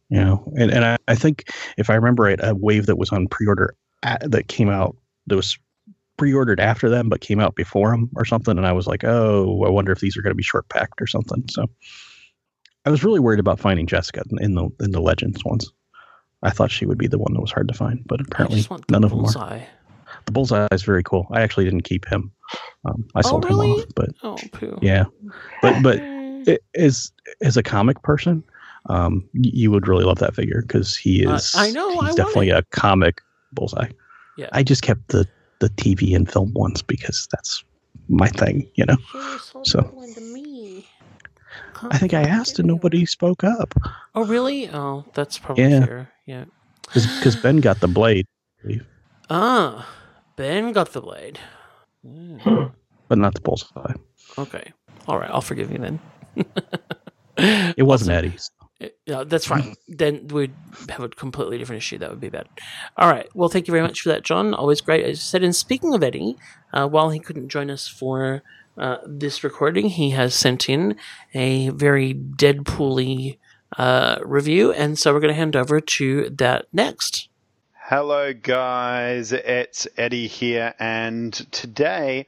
You know, and and I, I think if I remember right, a wave that was on pre-order at, that came out that was pre-ordered after them but came out before them or something and i was like oh i wonder if these are going to be short packed or something. So i was really worried about finding jessica in the in the legends ones. I thought she would be the one that was hard to find but apparently none of them are. bullseye. the bullseye is very cool. I actually didn't keep him. Um, i Oh, sold really? him off but Oh, poo. yeah. But but as as a comic person um you would really love that figure because he Uh, is I know, he's I definitely a comic bullseye Yeah. i just kept the the tv and film ones because that's my thing you know So- i think i asked and nobody spoke up Oh, really? Oh, that's probably Yeah. fair. Yeah. because ben got the blade Ah, Ben got the blade. Mm, Hmm. but not the bullseye Okay. All right. I'll forgive you then. it wasn't eddie's Yeah, that's fine. then we'd have a completely different issue. That would be bad. All right. Well, thank you very much for that, John. Always great. As you said, and speaking of Eddie, uh, while he couldn't join us for uh, this recording, he has sent in a very Deadpool-y uh, review, and so we're going to hand over to that next. Hello, guys. It's Eddie here, and today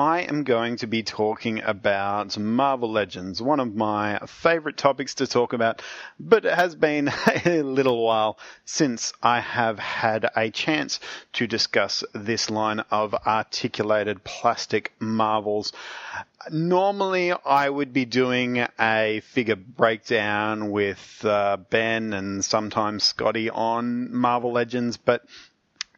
I am going to be talking about Marvel Legends, one of my favorite topics to talk about, but it has been a little while since I have had a chance to discuss this line of articulated plastic Marvels. Normally, I would be doing a figure breakdown with uh, Ben and sometimes Scotty on Marvel Legends, but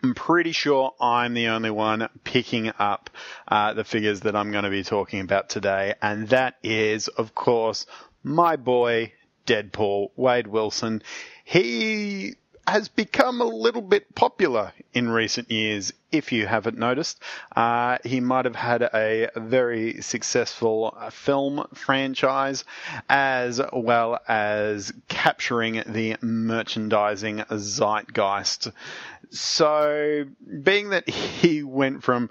I'm pretty sure I'm the only one picking up uh, the figures that I'm going to be talking about today, and that is, of course, my boy Deadpool, Wade Wilson. He has become a little bit popular in recent years, if you haven't noticed. Uh, he might have had a very successful film franchise, as well as capturing the merchandising zeitgeist. So, being that he went from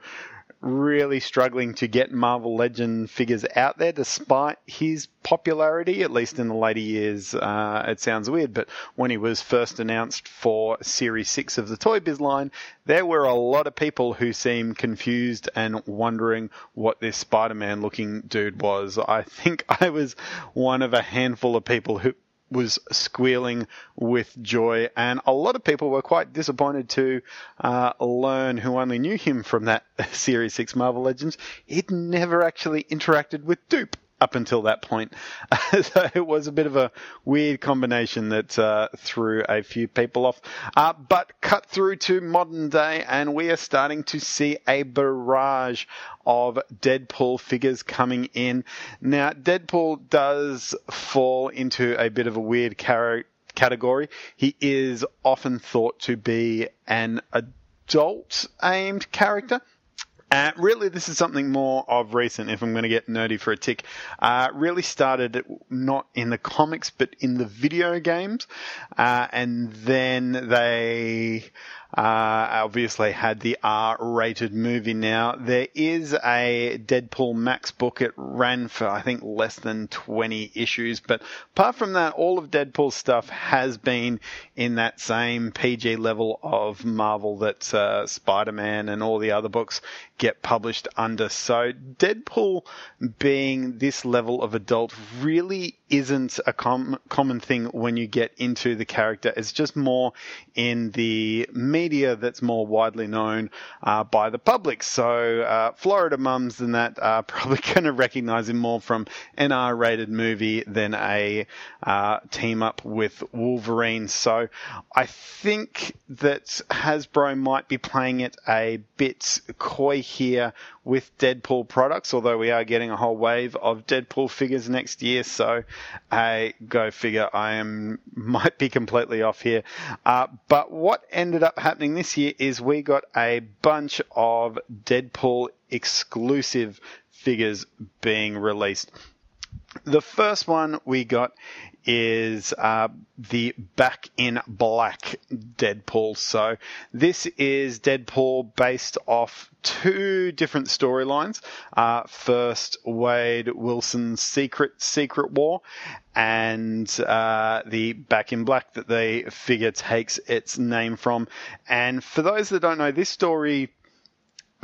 really struggling to get Marvel Legend figures out there despite his popularity, at least in the later years. Uh, it sounds weird, but when he was first announced for Series 6 of the Toy Biz line, there were a lot of people who seemed confused and wondering what this Spider Man looking dude was. I think I was one of a handful of people who was squealing with joy, and a lot of people were quite disappointed to uh, learn who only knew him from that Series 6 Marvel Legends. He'd never actually interacted with Dupe up until that point. so it was a bit of a weird combination that uh, threw a few people off. Uh, but cut through to modern day, and we are starting to see a barrage of Deadpool figures coming in. Now, Deadpool does fall into a bit of a weird category. He is often thought to be an adult aimed character. Uh, really, this is something more of recent, if I'm going to get nerdy for a tick. Uh, really started not in the comics, but in the video games. Uh, and then they uh, obviously had the R-rated movie now. There is a Deadpool Max book. It ran for, I think, less than 20 issues. But apart from that, all of Deadpool's stuff has been in that same PG level of Marvel that uh, Spider-Man and all the other books get published under. So Deadpool being this level of adult really isn't a com- common thing when you get into the character. It's just more in the media that's more widely known uh, by the public. So uh, Florida mums and that are probably going to recognize him more from an R-rated movie than a uh, team up with Wolverine. So I think that Hasbro might be playing it a bit coy here with Deadpool products, although we are getting a whole wave of Deadpool figures next year. So, I go figure, I am might be completely off here. Uh, but what ended up happening this year is we got a bunch of Deadpool exclusive figures being released. The first one we got is uh, the Back in Black Deadpool. So this is Deadpool based off two different storylines. Uh, first, Wade Wilson's Secret Secret War, and uh, the Back in Black that they figure takes its name from. And for those that don't know, this story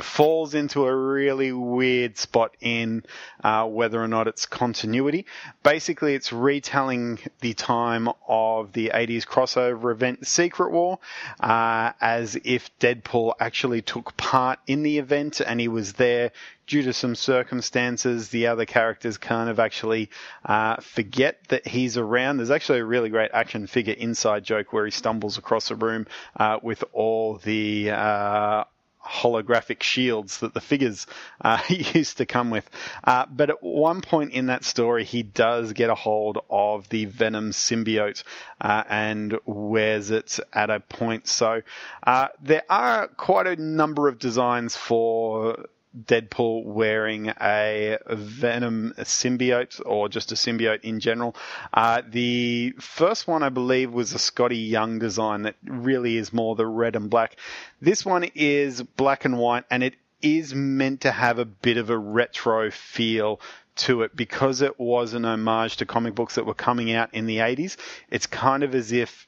falls into a really weird spot in uh, whether or not it's continuity. Basically, it's retelling the time of the 80s crossover event Secret War uh, as if Deadpool actually took part in the event and he was there due to some circumstances, the other characters kind of actually uh, forget that he's around. There's actually a really great action figure inside joke where he stumbles across a room uh, with all the uh, holographic shields that the figures uh, used to come with. Uh, but at one point in that story, he does get a hold of the Venom symbiote uh, and wears it at a point. So uh, there are quite a number of designs for Deadpool wearing a Venom symbiote or just a symbiote in general. Uh, the first one, I believe, was a Skottie Young design that really is more the red and black. This one is black and white and it is meant to have a bit of a retro feel to it because it was an homage to comic books that were coming out in the 80s. It's kind of as if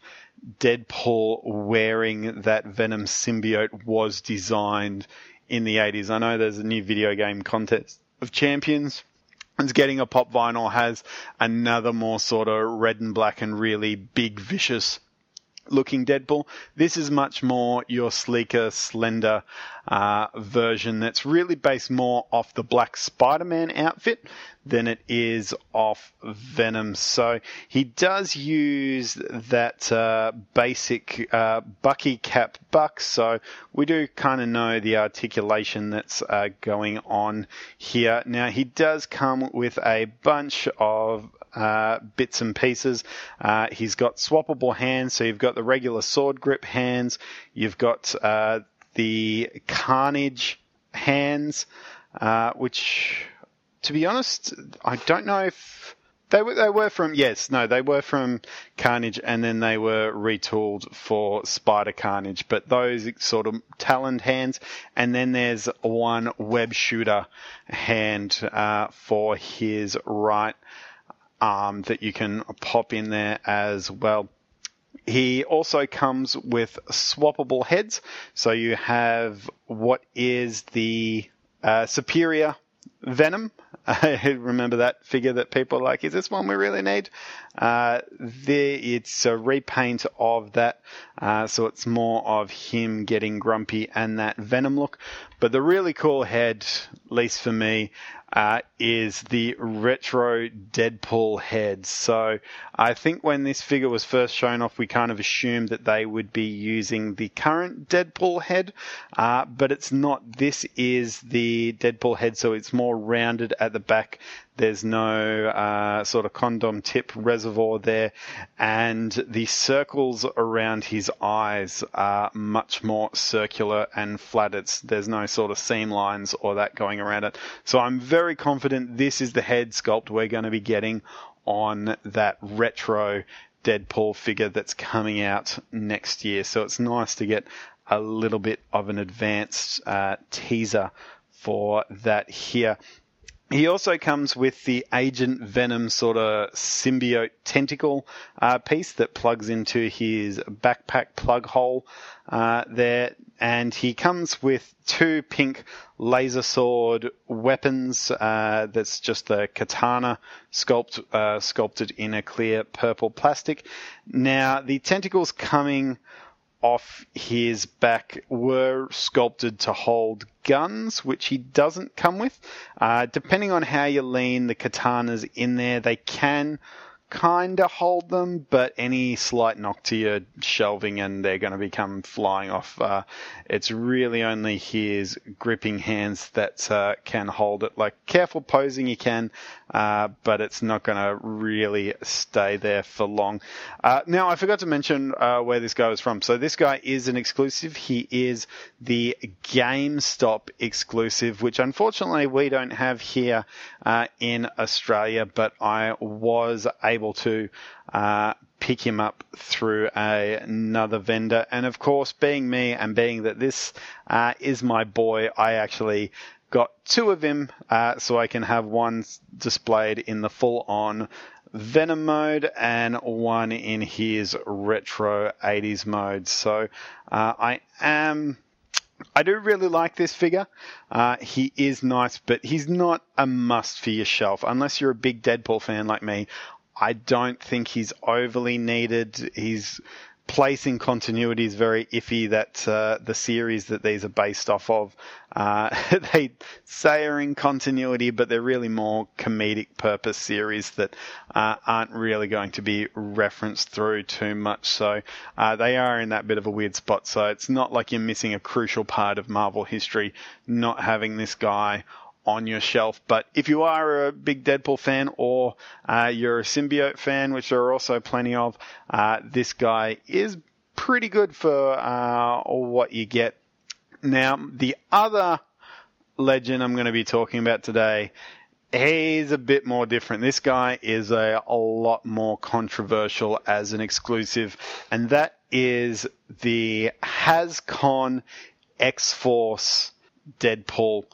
Deadpool wearing that Venom symbiote was designed in the 80s. I know there's a new video game contest of champions. It's getting a pop vinyl has another more sort of red and black and really big vicious looking Deadpool. This is much more your sleeker, slender uh, version that's really based more off the Black Spider-Man outfit than it is off Venom. So he does use that uh, basic uh, Bucky cap buck. So we do kind of know the articulation that's uh, going on here. Now he does come with a bunch of uh, bits and pieces. Uh, he's got swappable hands, so you've got the regular sword grip hands, you've got uh, the Carnage hands, uh, which, to be honest, I don't know if they were, they were from, yes, no, they were from Carnage and then they were retooled for Spider Carnage, but those sort of taloned hands. And then there's one web shooter hand uh, for his right arm that you can pop in there as well. He also comes with swappable heads. So you have what is the uh, superior Venom. I remember that figure that people are like, is this one we really need? Uh, there, it's a repaint of that, uh, so it's more of him getting grumpy and that Venom look. But the really cool head, at least for me, uh, is the retro Deadpool head. So I think when this figure was first shown off, we kind of assumed that they would be using the current Deadpool head, uh, but it's not. This is the Deadpool head, so it's more rounded at the back there's no uh, sort of condom tip reservoir there, and the circles around his eyes are much more circular and flat. It's, there's no sort of seam lines or that going around it. So I'm very confident this is the head sculpt we're going to be getting on that retro Deadpool figure that's coming out next year. So it's nice to get a little bit of an advanced uh, teaser for that here. He also comes with the Agent Venom sort of symbiote tentacle uh, piece that plugs into his backpack plug hole uh, there, and he comes with two pink laser sword weapons. Uh, that's just the katana sculpt uh, sculpted in a clear purple plastic. Now the tentacles coming off his back were sculpted to hold guns, which he doesn't come with. Uh, depending on how you lean the katanas in there, they can kind of hold them, but any slight knock to your shelving and they're going to become flying off. Uh, it's really only his gripping hands that uh, can hold it. Like careful posing you can, uh, but it's not going to really stay there for long. Uh, now I forgot to mention uh, where this guy is from. So this guy is an exclusive. He is the GameStop exclusive, which unfortunately we don't have here uh, in Australia, but I was able able to uh, pick him up through a, another vendor. And of course, being me and being that this uh, is my boy, I actually got two of him uh, so I can have one displayed in the full on Venom mode and one in his retro 80s mode. So uh, I am. I do really like this figure. Uh, he is nice, but he's not a must for your shelf. Unless you're a big Deadpool fan like me, I don't think he's overly needed. He's placing continuity is very iffy. That uh, the series that these are based off of, uh, they say are in continuity, but they're really more comedic purpose series that uh, aren't really going to be referenced through too much. So uh, they are in that bit of a weird spot. So it's not like you're missing a crucial part of Marvel history not having this guy on your shelf. But if you are a big Deadpool fan or uh, you're a symbiote fan, which there are also plenty of, uh, this guy is pretty good for uh, what you get. Now, the other legend I'm going to be talking about today. He's a bit more different. This guy is a, a lot more controversial as an exclusive, and that is the HasCon X Force Deadpool.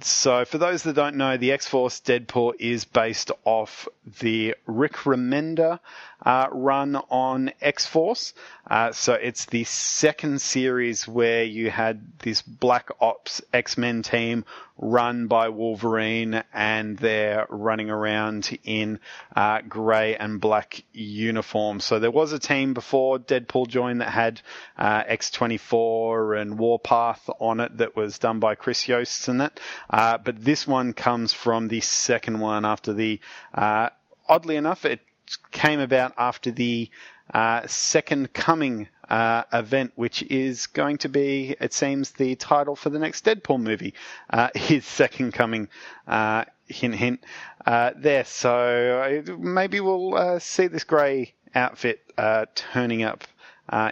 So, for those that don't know, the X Force Deadpool is based off the Rick Remender uh, run on X Force. Uh, so, it's the second series where you had this Black Ops X Men team run by Wolverine, and they're running around in uh, grey and black uniforms. So, there was a team before Deadpool joined that had uh, X24 and Warpath on it that was done by Chris Yost and that. Uh, but this one comes from the second one after the, uh, oddly enough, it came about after the uh, second coming uh, event, which is going to be, it seems, the title for the next Deadpool movie. Uh, his second coming, uh, hint, hint, uh, there. So uh, maybe we'll see this grey outfit turning up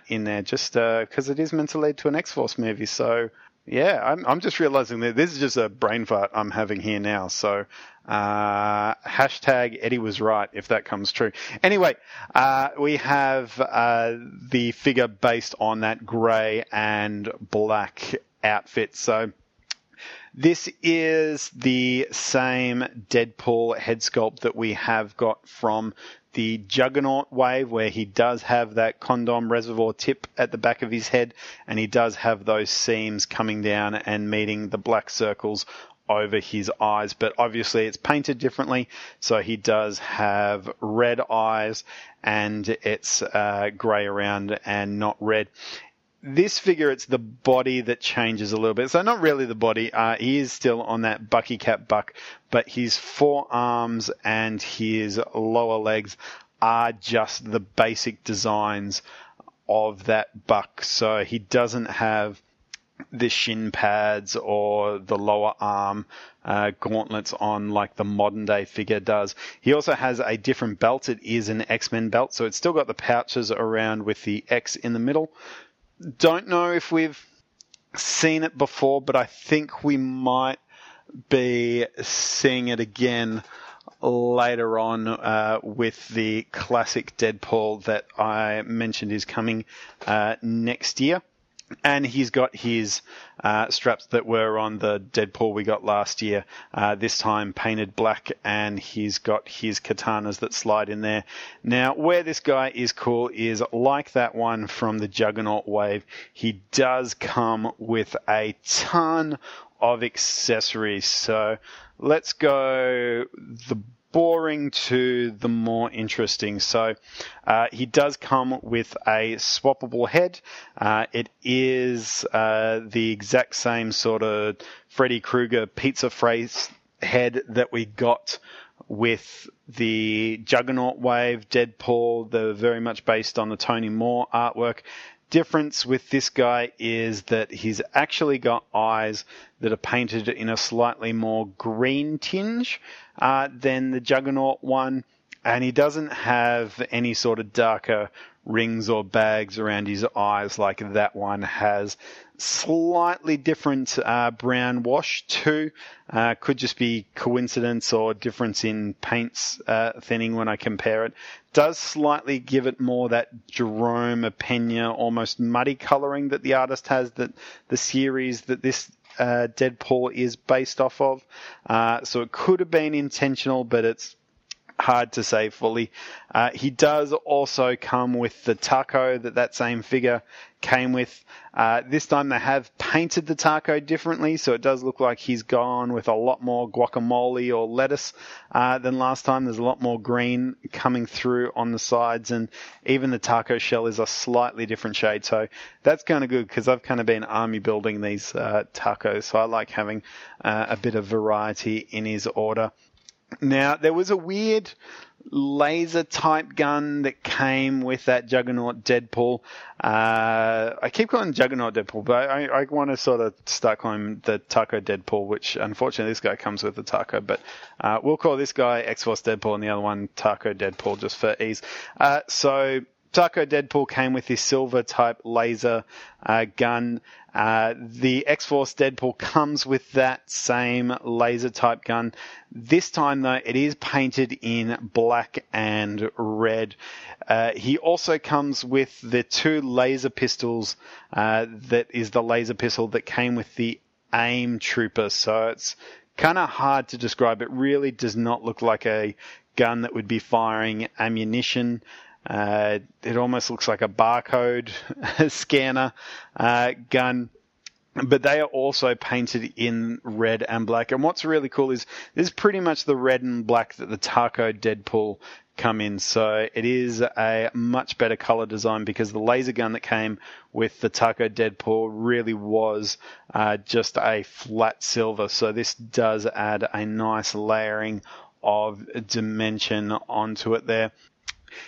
in there, just because it is meant to lead to an X Force movie. So yeah, I'm, I'm just realizing that this is just a brain fart I'm having here now. So, uh, hashtag Eddie was right if that comes true. Anyway, uh, we have uh, the figure based on that grey and black outfit. So, this is the same Deadpool head sculpt that we have got from the Juggernaut wave, where he does have that condom reservoir tip at the back of his head, and he does have those seams coming down and meeting the black circles over his eyes, but obviously it's painted differently. So he does have red eyes and it's uh, grey around and not red this figure, it's the body that changes a little bit. So not really the body. Uh, he is still on that Bucky Cap buck, but his forearms and his lower legs are just the basic designs of that buck. So he doesn't have the shin pads or the lower arm uh, gauntlets on like the modern day figure does. He also has a different belt. It is an X Men belt, so it's still got the pouches around with the X in the middle don't know if we've seen it before, but I think we might be seeing it again later on uh, with the classic Deadpool that I mentioned is coming uh, next year and he's got his uh, straps that were on the Deadpool we got last year, uh, this time painted black, and he's got his katanas that slide in there. Now, where this guy is cool is like that one from the Juggernaut wave, he does come with a ton of accessories. So let's go the boring to the more interesting. So uh, he does come with a swappable head. Uh, it is uh, the exact same sort of Freddy Krueger pizza phrase head that we got with the Juggernaut Wave, Deadpool. They're very much based on the Tony Moore artwork difference with this guy is that he's actually got eyes that are painted in a slightly more green tinge uh, than the Juggernaut one, and he doesn't have any sort of darker rings or bags around his eyes like that one has. Slightly different uh, brown wash too. Uh, could just be coincidence or difference in paints uh, thinning when I compare it. Does slightly give it more that Jerome Opeña almost muddy coloring that the artist has that the series that this uh, Deadpool is based off of. Uh, so it could have been intentional, but it's hard to say fully. Uh, he does also come with the taco that that same figure came with. Uh, this time they have painted the taco differently, so it does look like he's gone with a lot more guacamole or lettuce uh, than last time. There's a lot more green coming through on the sides, and even the taco shell is a slightly different shade. So that's kind of good because I've kind of been army building these uh, tacos, so I like having uh, a bit of variety in his order. Now, there was a weird laser type gun that came with that Juggernaut Deadpool. Uh, I keep calling Juggernaut Deadpool, but I, I want to sort of start calling the Taco Deadpool, which unfortunately this guy comes with the Taco, but uh, we'll call this guy X Force Deadpool and the other one Taco Deadpool just for ease. Uh, so Taco Deadpool came with this silver type laser uh, gun. Uh, the X Force Deadpool comes with that same laser type gun. This time, though, it is painted in black and red. Uh, he also comes with the two laser pistols uh, that is the laser pistol that came with the AIM trooper. So it's kind of hard to describe. It really does not look like a gun that would be firing ammunition. Uh, it almost looks like a barcode scanner uh, gun. But they are also painted in red and black. And what's really cool is this is pretty much the red and black that the Taco Deadpool come in. So it is a much better color design because the laser gun that came with the Taco Deadpool really was uh, just a flat silver. So this does add a nice layering of dimension onto it there.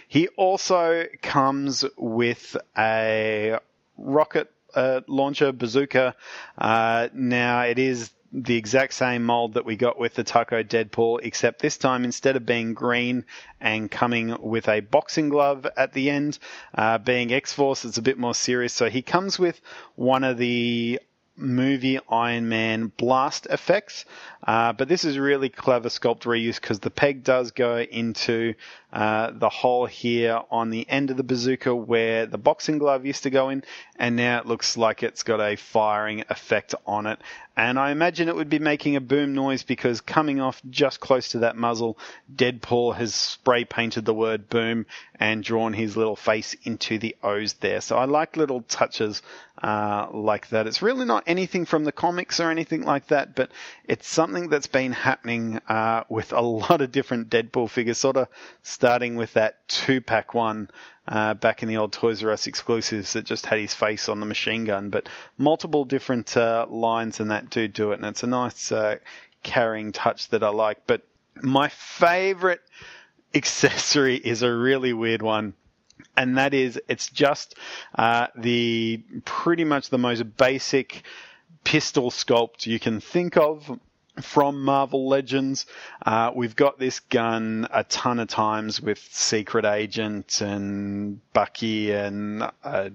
He also comes with a rocket uh, launcher bazooka. Uh, now it is the exact same mold that we got with the Taco Deadpool, except this time instead of being green and coming with a boxing glove at the end, uh, being X Force, it's a bit more serious. So he comes with one of the movie Iron Man blast effects. Uh, but this is really clever sculpt reuse because the peg does go into uh, the hole here on the end of the bazooka where the boxing glove used to go in, and now it looks like it's got a firing effect on it. And I imagine it would be making a boom noise because coming off just close to that muzzle, Deadpool has spray painted the word boom and drawn his little face into the O's there. So I like little touches uh, like that. It's really not anything from the comics or anything like that, but it's something that's been happening uh, with a lot of different Deadpool figures, sort of starting with that two pack one uh, back in the old Toys R Us exclusives that just had his face on the machine gun, but multiple different uh, lines and that do do it, and it's a nice uh, carrying touch that I like. But my favorite accessory is a really weird one. And that is, it's just uh, the pretty much the most basic pistol sculpt you can think of from Marvel Legends. Uh, we've got this gun a ton of times with Secret Agent and Bucky and uh,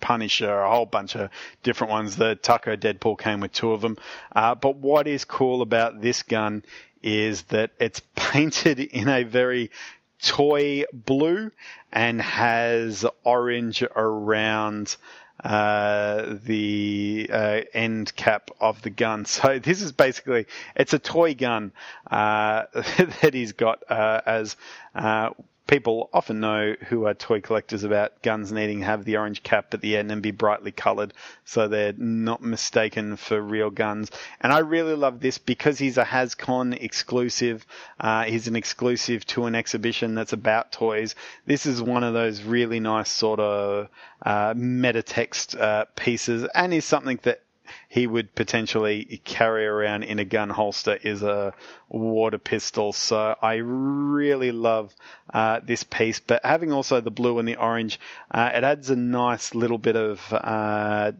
Punisher, a whole bunch of different ones. The Taco Deadpool came with two of them. Uh, but what is cool about this gun is that it's painted in a very toy blue and has orange around uh, the uh, end cap of the gun. So this is basically it's a toy gun uh, that he's got uh, as uh, people often know who are toy collectors about guns needing to have the orange cap at the end and be brightly colored so they're not mistaken for real guns. And I really love this because he's a HasCon exclusive. Uh, he's an exclusive to an exhibition that's about toys. This is one of those really nice sort of uh, meta text uh, pieces and is something that he would potentially carry around in a gun holster is a water pistol. So I really love uh, this piece, but having also the blue and the orange, uh, it adds a nice little bit of uh,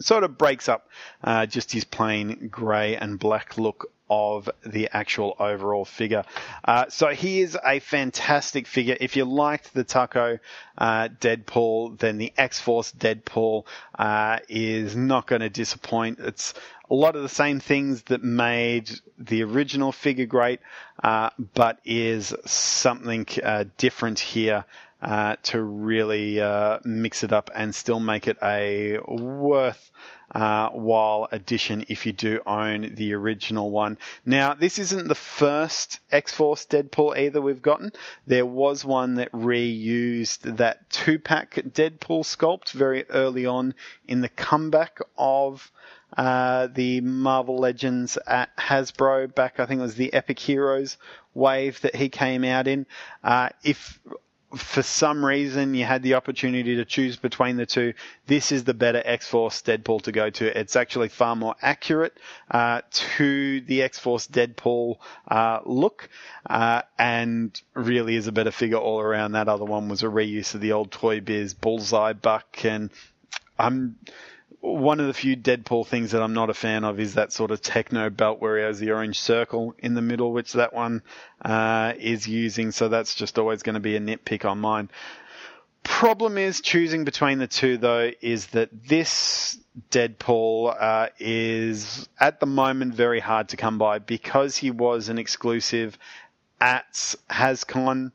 sort of breaks up uh, just his plain grey and black look of the actual overall figure. Uh, so he is a fantastic figure. If you liked the Taco uh, Deadpool, then the X Force Deadpool uh, is not going to disappoint. It's a lot of the same things that made the original figure great, uh, but is something uh, different here. Uh, to really mix it up and still make it a worth uh, while addition if you do own the original one. Now, this isn't the first X-Force Deadpool either we've gotten. There was one that reused that two-pack Deadpool sculpt very early on in the comeback of uh, the Marvel Legends at Hasbro back, I think it was the Epic Heroes wave that he came out in. Uh, if for some reason you had the opportunity to choose between the two, this is the better X-Force Deadpool to go to. It's actually far more accurate uh, to the X-Force Deadpool uh, look, uh, and really is a better figure all around. That other one was a reuse of the old Toy Biz Bullseye Buck, and I'm one of the few Deadpool things that I'm not a fan of is that sort of techno belt where he has the orange circle in the middle, which that one uh, is using. So that's just always going to be a nitpick on mine. Problem is choosing between the two though is that this Deadpool uh, is at the moment very hard to come by because he was an exclusive at HasCon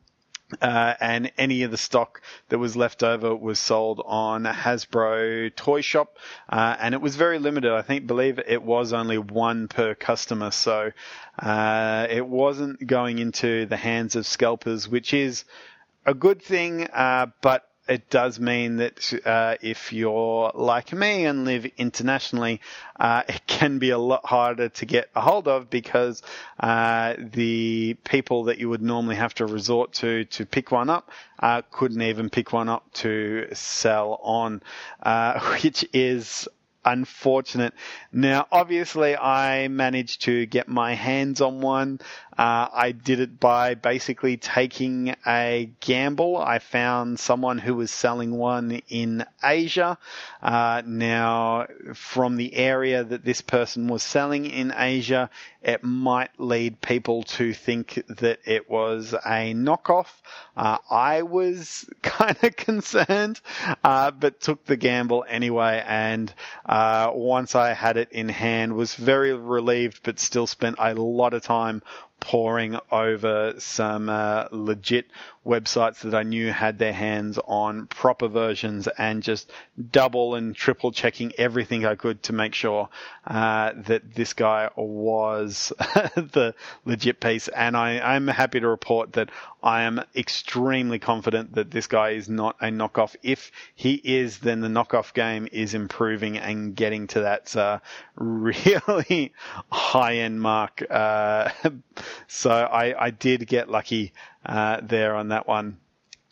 Uh, and any of the stock that was left over was sold on Hasbro Toy Shop, uh, and it was very limited. I think, believe it was only one per customer, so uh, it wasn't going into the hands of scalpers, which is a good thing, uh, but it does mean that uh, if you're like me and live internationally, uh, it can be a lot harder to get a hold of because uh, the people that you would normally have to resort to to pick one up uh, couldn't even pick one up to sell on, uh, which is unfortunate. Now, obviously, I managed to get my hands on one. Uh, I did it by basically taking a gamble. I found someone who was selling one in Asia. Uh, now, from the area that this person was selling in Asia, it might lead people to think that it was a knockoff. Uh, I was kind of concerned, uh, but took the gamble anyway. And uh, once I had it in hand, was very relieved, but still spent a lot of time poring over some uh, legit websites that I knew had their hands on proper versions and just double and triple checking everything I could to make sure uh, that this guy was the legit piece. And I, I'm happy to report that I am extremely confident that this guy is not a knockoff. If he is, then the knockoff game is improving and getting to that uh, really high end mark. Uh, so I, I did get lucky uh, there on that one.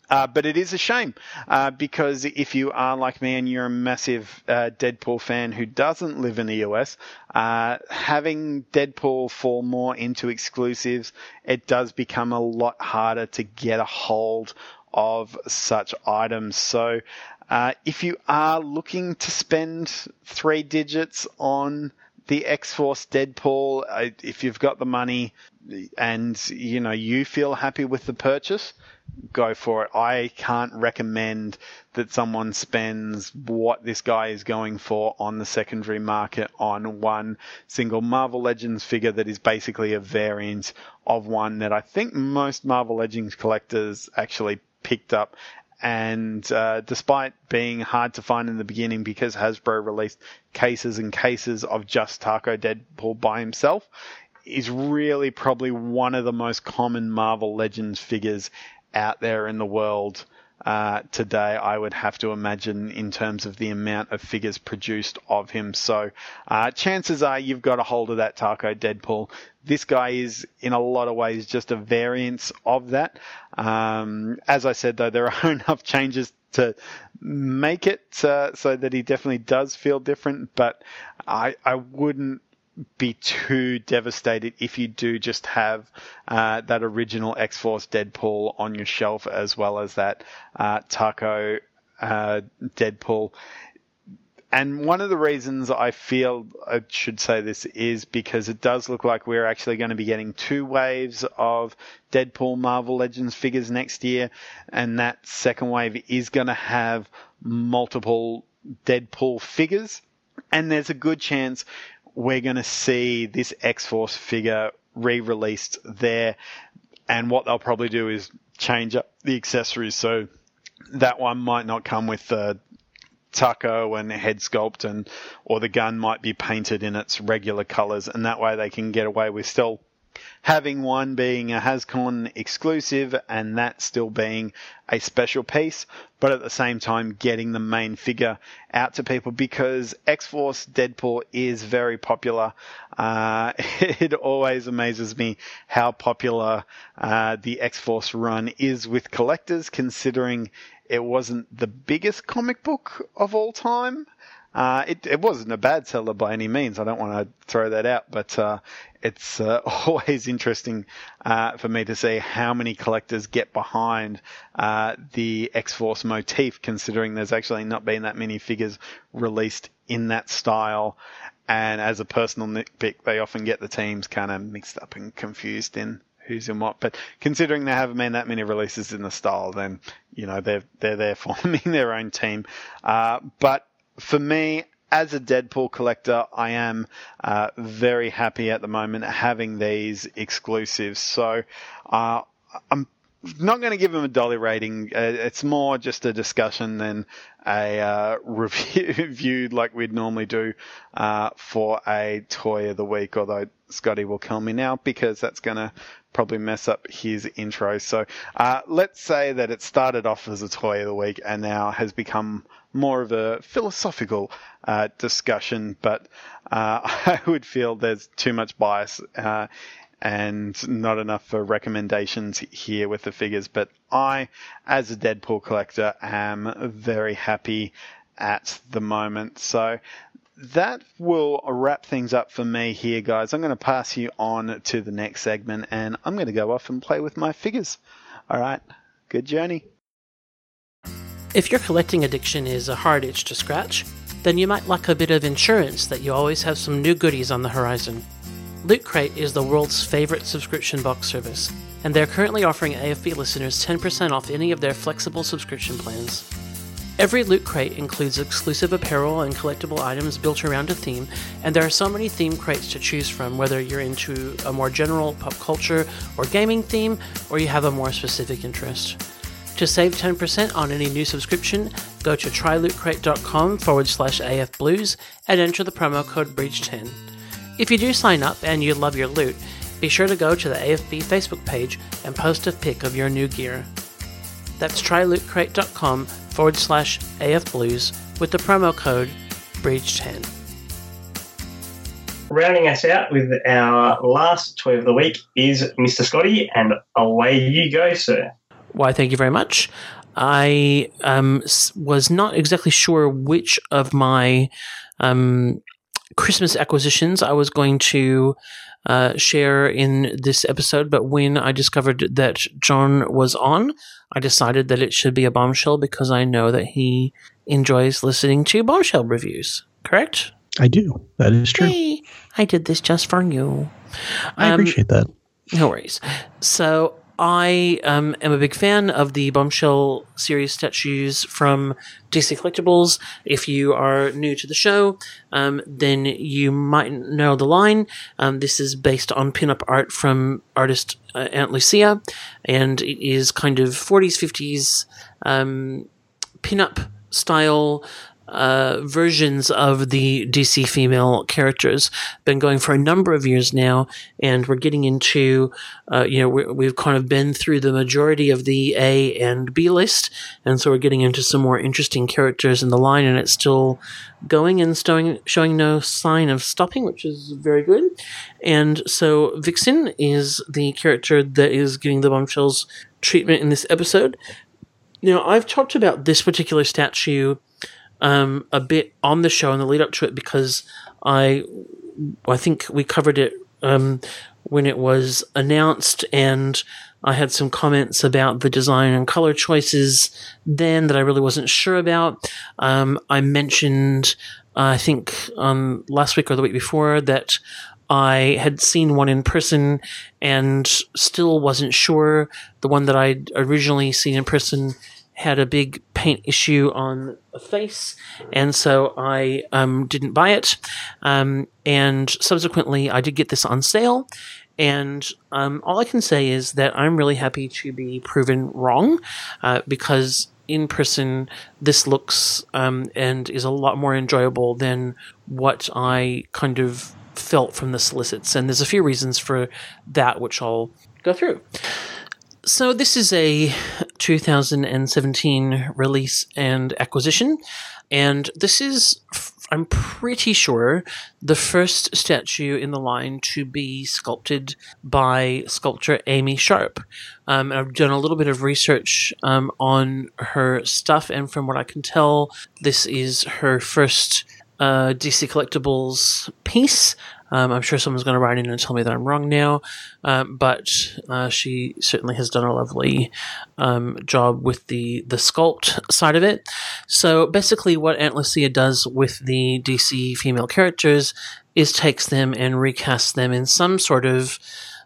Uh, but it is a shame uh, because if you are like me and you're a massive uh, Deadpool fan who doesn't live in the US, uh, having Deadpool fall more into exclusives, it does become a lot harder to get a hold of such items. So uh, if you are looking to spend three digits on the X Force Deadpool, if you've got the money and you know you feel happy with the purchase, go for it. I can't recommend that someone spends what this guy is going for on the secondary market on one single Marvel Legends figure that is basically a variant of one that I think most Marvel Legends collectors actually picked up and uh, despite being hard to find in the beginning because Hasbro released cases and cases of just Taco Deadpool by himself, is really probably one of the most common Marvel Legends figures out there in the world uh, today, I would have to imagine, in terms of the amount of figures produced of him. So, uh, chances are you've got a hold of that Taco Deadpool. This guy is, in a lot of ways, just a variance of that. Um, as I said, though, there are enough changes to make it uh, so that he definitely does feel different, but I, I wouldn't be too devastated if you do just have uh, that original X Force Deadpool on your shelf as well as that uh, Taco uh, Deadpool. And one of the reasons I feel I should say this is because it does look like we're actually going to be getting two waves of Deadpool Marvel Legends figures next year. And that second wave is going to have multiple Deadpool figures. And there's a good chance we're going to see this X Force figure re released there. And what they'll probably do is change up the accessories. So that one might not come with the taco and head sculpt and or the gun might be painted in its regular colors and that way they can get away with still having one being a Hascon exclusive and that still being a special piece, but at the same time getting the main figure out to people because X Force Deadpool is very popular. Uh, it always amazes me how popular uh, the X Force run is with collectors, considering it wasn't the biggest comic book of all time. Uh, it, it wasn't a bad seller by any means. I don't want to throw that out, but uh, it's uh, always interesting uh, for me to see how many collectors get behind uh, the X Force motif, considering there's actually not been that many figures released in that style. And as a personal nitpick, they often get the teams kind of mixed up and confused in who's in what. But considering there haven't been that many releases in the style, then you know they're they're there forming their own team. Uh, but for me, as a Deadpool collector, I am uh, very happy at the moment having these exclusives. So uh, I'm not going to give him a dolly rating. Uh, it's more just a discussion than a uh, review like we'd normally do uh, for a toy of the week. Although Scotty will kill me now because that's going to probably mess up his intro. So uh, let's say that it started off as a toy of the week and now has become more of a philosophical uh, discussion. But uh, I would feel there's too much bias and not enough for recommendations here with the figures. But I, as a Deadpool collector, am very happy at the moment. So that will wrap things up for me here, guys. I'm going to pass you on to the next segment and I'm going to go off and play with my figures. All right, good journey. If your collecting addiction is a hard itch to scratch, then you might like a bit of insurance that you always have some new goodies on the horizon. Loot Crate is the world's favorite subscription box service, and they're currently offering AFB listeners 10% off any of their flexible subscription plans. Every Loot Crate includes exclusive apparel and collectible items built around a theme, and there are so many theme crates to choose from whether you're into a more general pop culture or gaming theme, or you have a more specific interest. To save 10% on any new subscription, go to trylootcrate.com forward slash afblues and enter the promo code BREACH10. If you do sign up and you love your loot, be sure to go to the AFB Facebook page and post a pic of your new gear. That's trylootcrate.com forward slash afblues with the promo code BREACH10. Rounding us out with our last toy of the week is Mr. Scotty, and away you go, sir. Why, thank you very much. I um, was not exactly sure which of my um, Christmas acquisitions I was going to uh, share in this episode, but when I discovered that John was on, I decided that it should be a bombshell because I know that he enjoys listening to bombshell reviews. Correct? I do. That is true. Hey, I did this just for you. I um, appreciate that. No worries. So I um, am a big fan of the Bombshell series statues from DC Collectibles. If you are new to the show, um, then you might know the line. Um, this is based on pinup art from artist uh, Ant Lucia, and it is kind of 40s, 50s um, pinup style uh, versions of the DC female characters. Been going for a number of years now, and we're getting into, uh, you know, we have kind of been through the majority of the A and B list, and so we're getting into some more interesting characters in the line, and it's still going and showing, showing no sign of stopping, which is very good. And so Vixen is the character that is getting the bombshells treatment in this episode. Now, I've talked about this particular statue um, a bit on the show in the lead up to it because I I think we covered it um, when it was announced, and I had some comments about the design and color choices then that I really wasn't sure about. Um, I mentioned, uh, I think, um, last week or the week before that. I had seen one in person and still wasn't sure. The one that I'd originally seen in person had a big paint issue on the face, and so I um, didn't buy it. Um, and subsequently, I did get this on sale. And um, all I can say is that I'm really happy to be proven wrong uh, because in person, this looks um, and is a lot more enjoyable than what I kind of felt from the solicits. And there's a few reasons for that, which I'll go through. So this is a 2017 release and acquisition, and this is, I'm pretty sure, the first statue in the line to be sculpted by sculptor Amy Sharp. Um, I've done a little bit of research um, on her stuff, and from what I can tell, this is her first uh, DC Collectibles piece. Um, I'm sure someone's going to write in and tell me that I'm wrong now, um, but uh, she certainly has done a lovely um, job with the the sculpt side of it. So basically, what Ant Lucia does with the DC female characters is takes them and recasts them in some sort of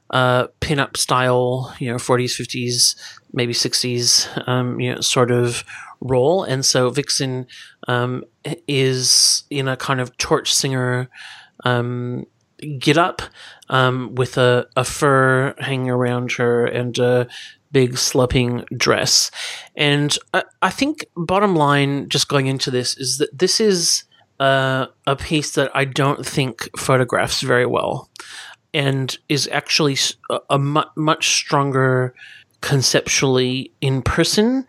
uh, pin-up style, you know, 40s, 50s, maybe 60s, um, you know, sort of role. And so Vixen um, is in a kind of torch singer um, get up um, with a, a fur hanging around her and a big sloping dress. And I, I think, bottom line, just going into this, is that this is uh, a piece that I don't think photographs very well and is actually a, a mu- much stronger conceptually in person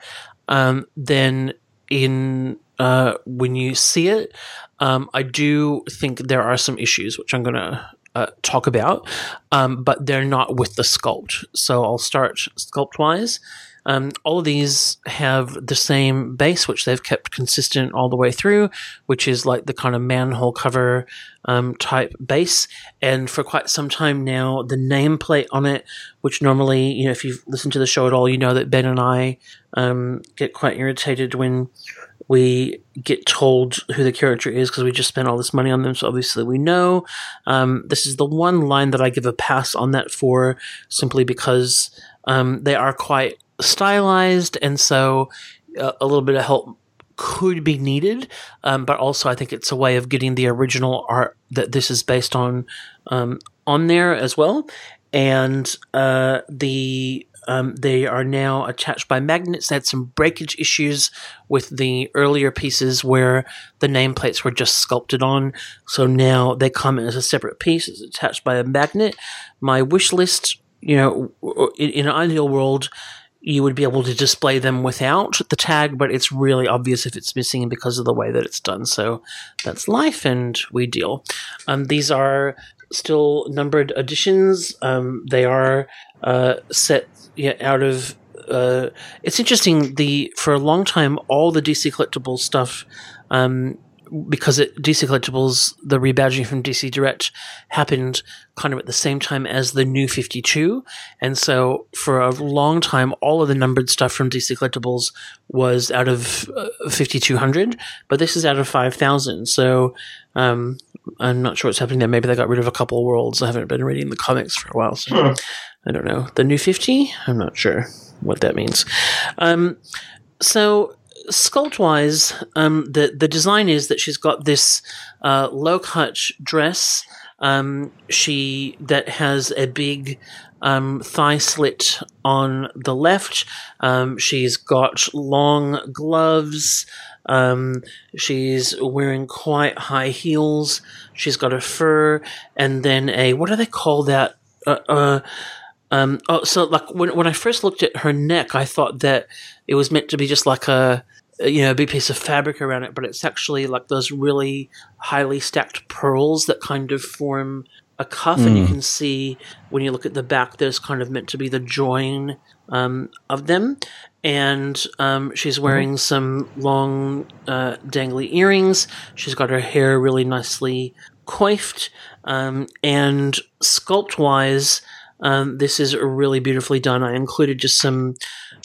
um, than in uh, when you see it. Um, I do think there are some issues, which I'm going to uh, talk about, um, but they're not with the sculpt. So I'll start sculpt wise. Um, all of these have the same base, which they've kept consistent all the way through, which is like the kind of manhole cover um, type base. And for quite some time now, the nameplate on it, which normally, you know, if you've listened to the show at all, you know that Ben and I um, get quite irritated when we get told who the character is because we just spent all this money on them. So obviously we know. Um, this is the one line that I give a pass on that for, simply because um, they are quite stylized, and so uh, a little bit of help could be needed. Um, but also, I think it's a way of getting the original art that this is based on um, on there as well. And uh, the um, they are now attached by magnets. They had some breakage issues with the earlier pieces where the nameplates were just sculpted on. So now they come as a separate piece. It's attached by a magnet. My wish list, you know, in, in an ideal world, you would be able to display them without the tag, but it's really obvious if it's missing because of the way that it's done. So that's life, and we deal. Um, these are still numbered editions. Um, they are uh, set yeah, out of. Uh, it's interesting. The for a long time, all the DC collectibles stuff um, because it, DC Collectibles, the rebadging from DC Direct happened kind of at the same time as the new 52. And so for a long time, all of the numbered stuff from DC Collectibles was out of uh, 5200, but this is out of 5000. So um, I'm not sure what's happening there. Maybe they got rid of a couple of worlds. I haven't been reading the comics for a while. So Hmm. I don't know. The new 50? I'm not sure what that means. Um, so sculpt wise, um, the the design is that she's got this uh, low cut dress. Um, she that has a big um, thigh slit on the left. Um, she's got long gloves. Um, she's wearing quite high heels. She's got a fur and then a what do they call that? Uh, uh, um, oh, so like when when I first looked at her neck, I thought that it was meant to be just like a you know a big piece of fabric around it, but it's actually like those really highly stacked pearls that kind of form a cuff, and you can see when you look at the back, there's kind of meant to be the join um, of them. And um, she's wearing some long, uh, dangly earrings. She's got her hair really nicely coiffed. Um, and sculpt wise, um, this is really beautifully done. I included just some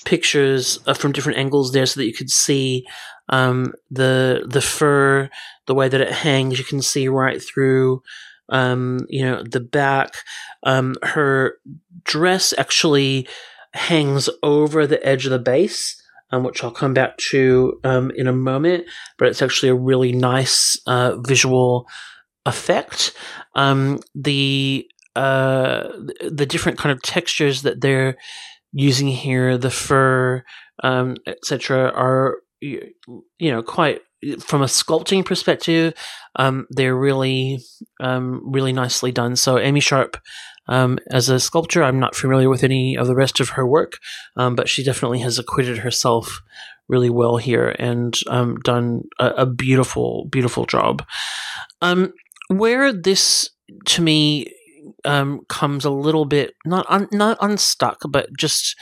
pictures uh, from different angles there so that you could see um, the the fur, the way that it hangs. You can see right through, um, you know, the back. Um, her dress actually hangs over the edge of the base. Um, which I'll come back to um, in a moment, but it's actually a really nice uh, visual effect. Um, the uh, the different kind of textures that they're using here, the fur, um, etc., are you know quite from a sculpting perspective. Um, they're really um, really nicely done. So Amy Sharp. Um, as a sculptor, I'm not familiar with any of the rest of her work, um, but she definitely has acquitted herself really well here and um, done a, a beautiful, beautiful job. Um, where this, to me, um, comes a little bit not un, not unstuck, but just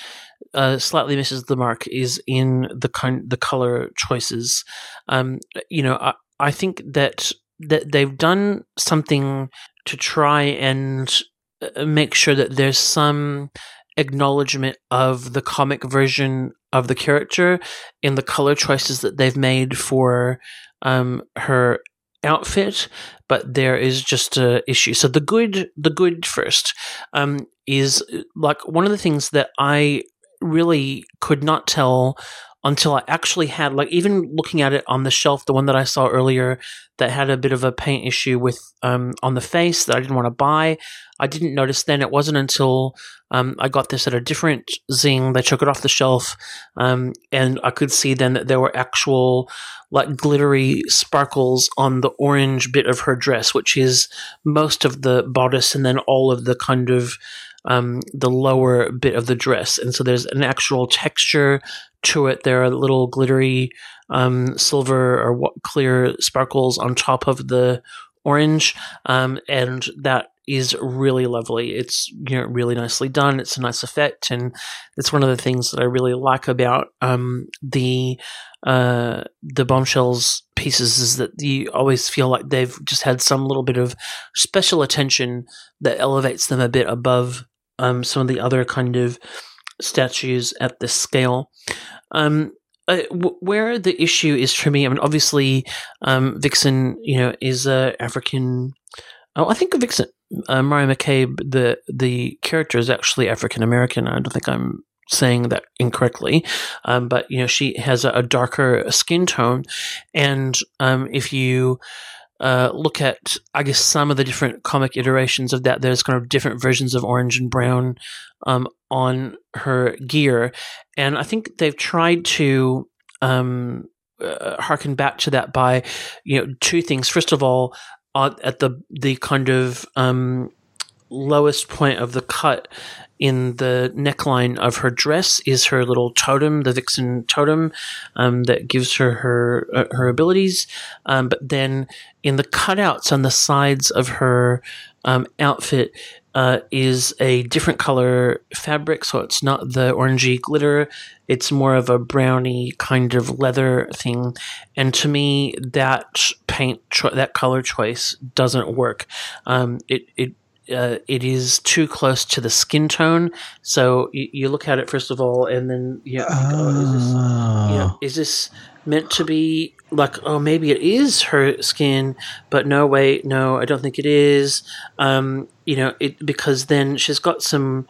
uh, slightly misses the mark is in the kind the color choices. Um, you know, I, I think that that they've done something to try and uh, make sure that there's some acknowledgement of the comic version of the character in the color choices that they've made for um, her outfit, but there is just a issue. So the good, the good first, um, is like one of the things that I really could not tell until I actually had like even looking at it on the shelf, the one that I saw earlier that had a bit of a paint issue with um, on the face that I didn't want to buy. I didn't notice then. It wasn't until um, I got this at a different zing. They took it off the shelf, um, and I could see then that there were actual like glittery sparkles on the orange bit of her dress, which is most of the bodice, and then all of the kind of um, the lower bit of the dress. And so there's an actual texture to it. There are little glittery um, silver or clear sparkles on top of the orange, um, and that is really lovely. It's you know really nicely done. It's a nice effect, and it's one of the things that I really like about um, the uh, the bombshells pieces is that you always feel like they've just had some little bit of special attention that elevates them a bit above um, some of the other kind of statues at this scale. Um, uh, w- where the issue is for me, I mean, obviously, um, Vixen, you know, is a African. Oh, I think Vixen, uh, Mariah McCabe, the the character is actually African American. I don't think I'm saying that incorrectly, um, but you know, she has a, a darker skin tone, and um, if you uh, look at, I guess, some of the different comic iterations of that. There's kind of different versions of orange and brown um, on her gear, and I think they've tried to um, uh, harken back to that by, you know, two things. First of all, uh, at the the kind of um, lowest point of the cut in the neckline of her dress is her little totem, the vixen totem, um, that gives her her uh, her abilities. Um, but then in the cutouts on the sides of her um, outfit uh, is a different color fabric, so it's not the orangey glitter. It's more of a browny kind of leather thing, and to me, that paint cho- that color choice doesn't work. Um, it it uh, it is too close to the skin tone. So you, you, look at it first of all, and then know, oh, is this, you know, is this meant to be like oh maybe it is her skin, but no wait no I don't think it is. Um, you know it because then she's got some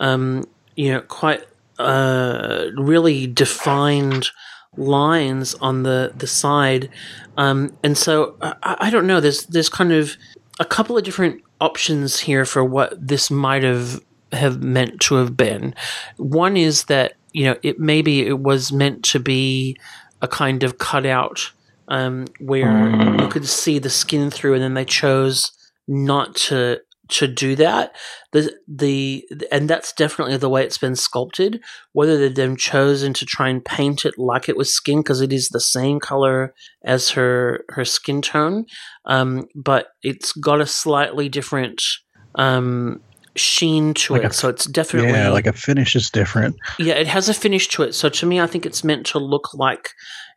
um, you know quite uh, really defined lines on the the side, um, and so I, I don't know. There's there's kind of a couple of different options here for what this might have have meant to have been. One is that you know it maybe it was meant to be a kind of cutout um, where you could see the skin through, and then they chose not to to do that. The the and that's definitely the way it's been sculpted. Whether they then chosen to try and paint it like it was skin because it is the same color as her her skin tone, um, but it's got a slightly different um, sheen to like it. A, so it's definitely yeah, like a finish is different. Yeah, it has a finish to it. So to me, I think it's meant to look like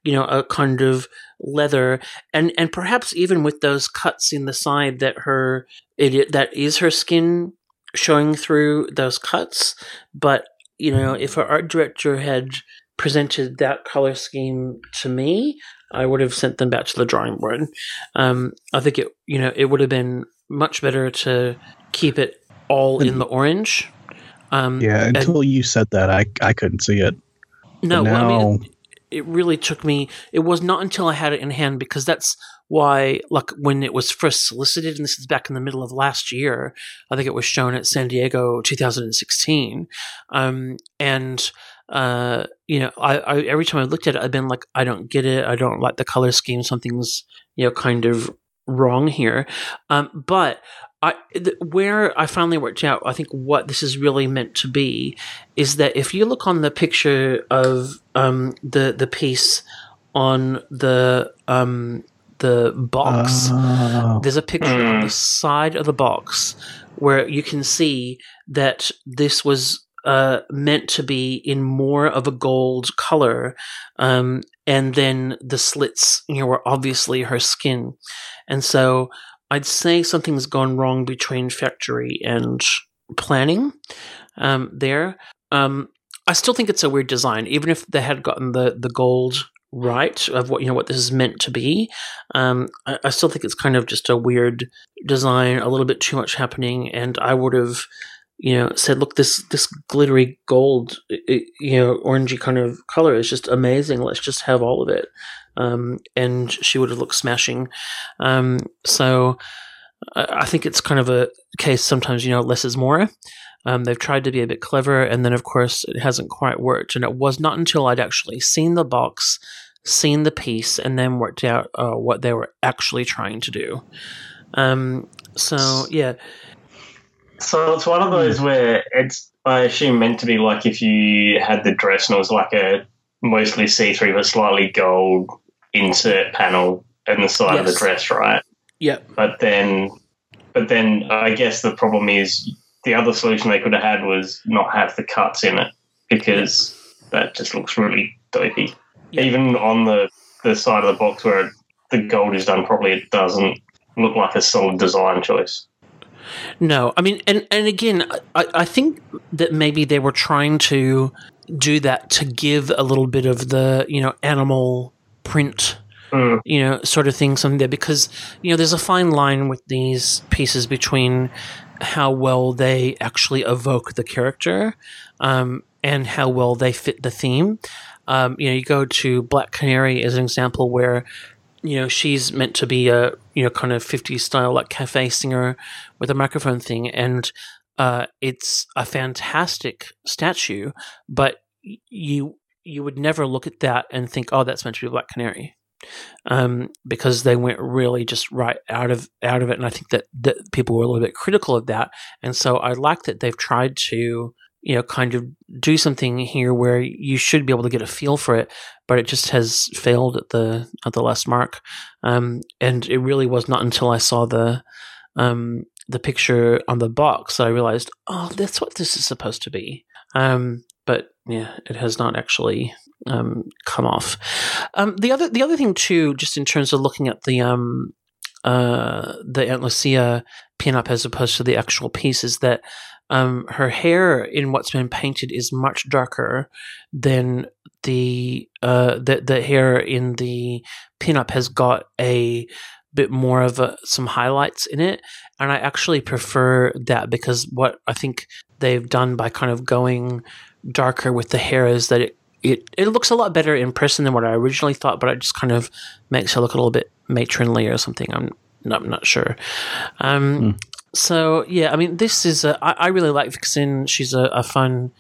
you know a kind of leather and and perhaps even with those cuts in the side that her it that is her skin showing through those cuts but you know if her art director had presented that color scheme to me i would have sent them back to the drawing board. Um, i think it you know it would have been much better to keep it all in the orange um, yeah until and, you said that i i couldn't see it. No now, well, I mean, it really took me it was not until i had it in hand because that's why like when it was first solicited and this is back in the middle of last year i think it was shown at san diego 2016 um, and uh, you know I, I, every time i looked at it i've been like i don't get it. I don't like the color scheme. Something's you know kind of wrong here um, but I, th- where I finally worked out, I think what this is really meant to be is that if you look on the picture of um, the the piece on the um, the box, oh. there's a picture mm. on the side of the box where you can see that this was uh, meant to be in more of a gold color, um, and then the slits, you know, were obviously her skin, and so I'd say something's gone wrong between factory and planning um, there. Um, I still think it's a weird design, even if they had gotten the the gold right of what you know what this is meant to be. Um, I, I, still think it's kind of just a weird design, a little bit too much happening, and I would have you know said, look, this this glittery gold, you know, orangey kind of color is just amazing. Let's just have all of it. um, and she would have looked smashing. Um, so I think it's kind of a case sometimes, you know, less is more. Um, they've tried to be a bit clever, and then of course it hasn't quite worked. And it was not until I'd actually seen the box, seen the piece, and then worked out uh, what they were actually trying to do. Um, so yeah. So it's one of those hmm. where it's I assume meant to be like if you had the dress and it was like a mostly see through but slightly gold insert panel in the side yes. of the dress, right? Yep. But then, but then I guess the problem is the other solution they could have had was not have the cuts in it because that just looks really dopey. Yep. Even on the the side of the box where the gold is done properly, it doesn't look like a solid design choice. No, I mean, and and again, I, I think that maybe they were trying to do that to give a little bit of the you know animal print Mm. you know, sort of thing, something there, because, you know, there's a fine line with these pieces between how well they actually evoke the character um, and how well they fit the theme. Um, you know, you go to Black Canary as an example where, you know, she's meant to be a, you know, kind of 50s style, like cafe singer with a microphone thing. And uh, it's a fantastic statue, but you you would never look at that and think, oh, that's meant to be Black Canary um, because they went really just right out of out of it. And I think that, that people were a little bit critical of that. And so I like that they've tried to you know kind of do something here where you should be able to get a feel for it, but it just has failed at the at the last mark. Um, and it really was not until I saw the um, the picture on the box that I realized, oh, that's what this is supposed to be. Um, but yeah, it has not actually um, come off. Um, the other the other thing too, just in terms of looking at the um, uh, the Ant Lucia pinup as opposed to the actual piece, is that um, her hair in what's been painted is much darker than the uh, the the hair in the pinup has got a bit more of a, some highlights in it, and I actually prefer that because what I think they've done by kind of going darker with the hair is that it it, it looks a lot better in person than what I originally thought, but it just kind of makes her look a little bit matronly or something. I'm not, I'm not sure. Um, mm. So yeah, I mean, this is a, I, I really like Vixen. She's a, a fun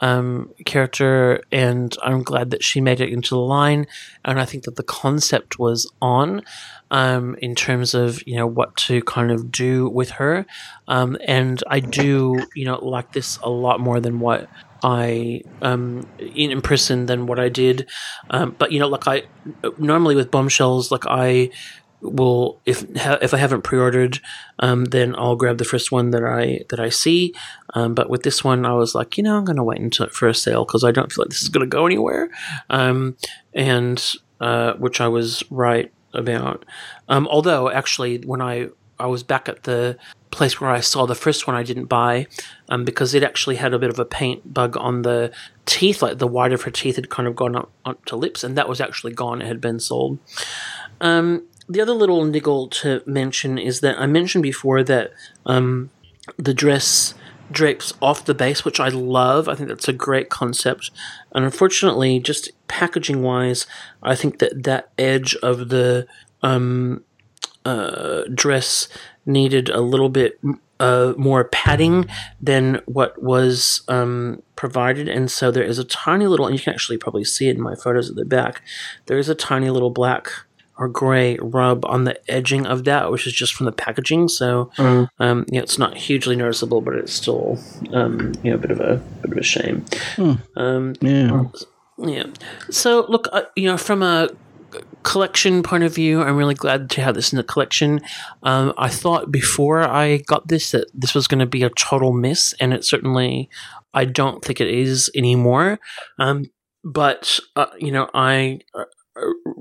um, character, and I'm glad that she made it into the line. And I think that the concept was on um, in terms of you know what to kind of do with her. Um, and I do you know like this a lot more than what I um in, in person than what I did. Um, but you know, like I normally with bombshells, like I will if if I haven't pre-ordered, um, then I'll grab the first one that I that I see. Um, but with this one, I was like, you know, I'm going to wait until for a sale because I don't feel like this is going to go anywhere. Um, and uh, which I was right about. Um, although actually, when I I was back at the place where I saw the first one I didn't buy um, because it actually had a bit of a paint bug on the teeth, like the white of her teeth had kind of gone up onto lips, and that was actually gone. It had been sold. Um, the other little niggle to mention is that I mentioned before that um, the dress drapes off the base, which I love. I think that's a great concept. And unfortunately, just packaging wise, I think that that edge of the um, uh, dress needed a little bit uh, more padding than what was um, provided, and so there is a tiny little, and you can actually probably see it in my photos at the back. There is a tiny little black or gray rub on the edging of that, which is just from the packaging. So, mm. um, you know, it's not hugely noticeable, but it's still, um, you know, a bit of a bit of a shame. Mm. Um, yeah. Yeah. So, look, uh, you know, from a collection point of view, I'm really glad to have this in the collection. Um, I thought before I got this that this was going to be a total miss, and it certainly, I don't think it is anymore. Um, but uh, you know, I uh,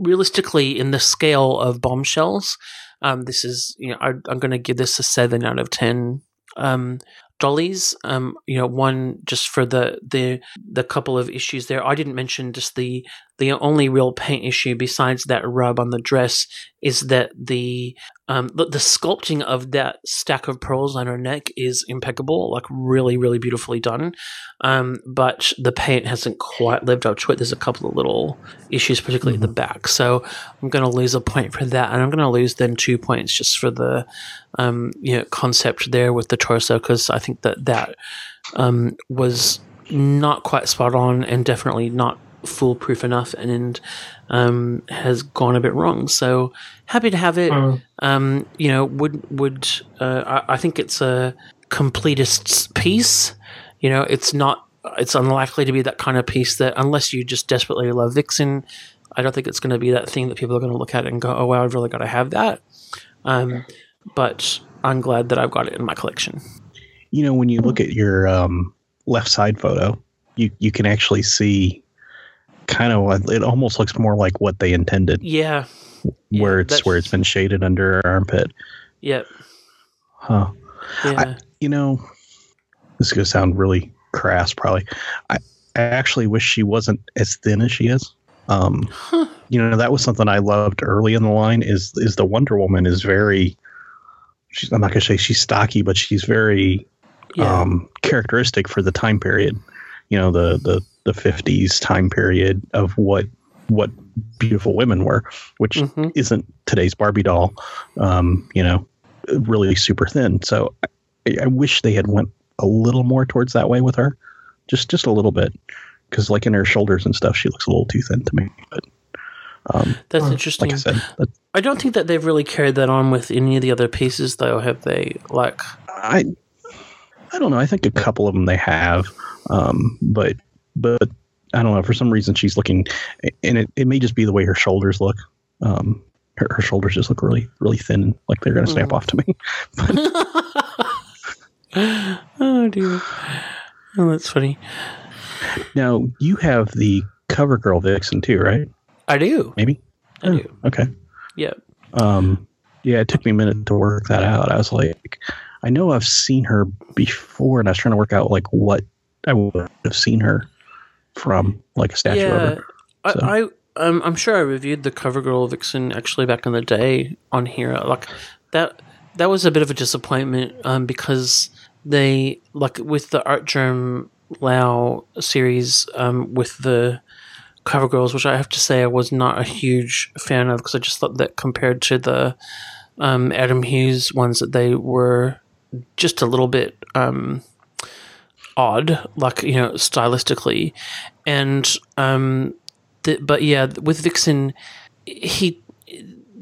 realistically, in the scale of bombshells, um, this is you know I, am going to give this a seven out of ten. Um, dollies. Um, you know, one just for the the the couple of issues there. I didn't mention just the the only real paint issue besides that rub on the dress is that the um, the, the sculpting of that stack of pearls on her neck is impeccable, like really, really beautifully done. Um, but the paint hasn't quite lived up to it. There's a couple of little issues, particularly mm-hmm. at the back. So I'm going to lose a point for that, and I'm going to lose then two points just for the um, you know concept there with the torso because I think that that um, was not quite spot on and definitely not foolproof enough and um, has gone a bit wrong. So happy to have it. Mm. Um, you know, would would uh, I, I, think it's a completist piece. You know, it's not. It's unlikely to be that kind of piece that unless you just desperately love Vixen, I don't think it's going to be that thing that people are going to look at and go, "Oh wow, I've really got to have that." Um, but I'm glad that I've got it in my collection. You know, when you look at your um, left side photo, you you can actually see kind of it almost looks more like what they intended. Yeah. Where yeah, it's where it's been shaded under her armpit. Yep. Huh. Yeah. I, you know, this is gonna sound really crass, probably. I, I actually wish she wasn't as thin as she is. Um, huh. You know, that was something I loved early in the line. Is is the Wonder Woman is very. She's, I'm not gonna say she's stocky, but she's very yeah. um, characteristic for the time period. You know, the the the 50s time period of what what beautiful women were, which mm-hmm. isn't today's Barbie doll. Um, you know, really super thin. So I, I, wish they had went a little more towards that way with her, just just a little bit, because like in her shoulders and stuff, she looks a little too thin to me. But um, that's interesting. Like I said, I don't think that they've really carried that on with any of the other pieces, though. Have they? Like, I, I don't know. I think a couple of them they have, um, but but I don't know. For some reason, she's looking, and it, it may just be the way her shoulders look. Um, her, her shoulders just look really, really thin, like they're going to snap mm. off to me. oh dear. Oh, that's funny. Now you have the cover girl vixen too, right? I do. Maybe. I oh, do. Okay. Yep. Um. Yeah, it took me a minute to work that out. I was like, I know I've seen her before, and I was trying to work out like what I would have seen her from, like a statue yeah, of her. So. I, I um, I'm sure I reviewed the CoverGirl Vixen actually back in the day on here. Like that that was a bit of a disappointment um, because they like with the Art Artgerm Lau series um, with the CoverGirls, which I have to say I was not a huge fan of because I just thought that compared to the um, Adam Hughes ones that they were just a little bit um, odd, like you know, stylistically, and um, the, but yeah, with Vixen, he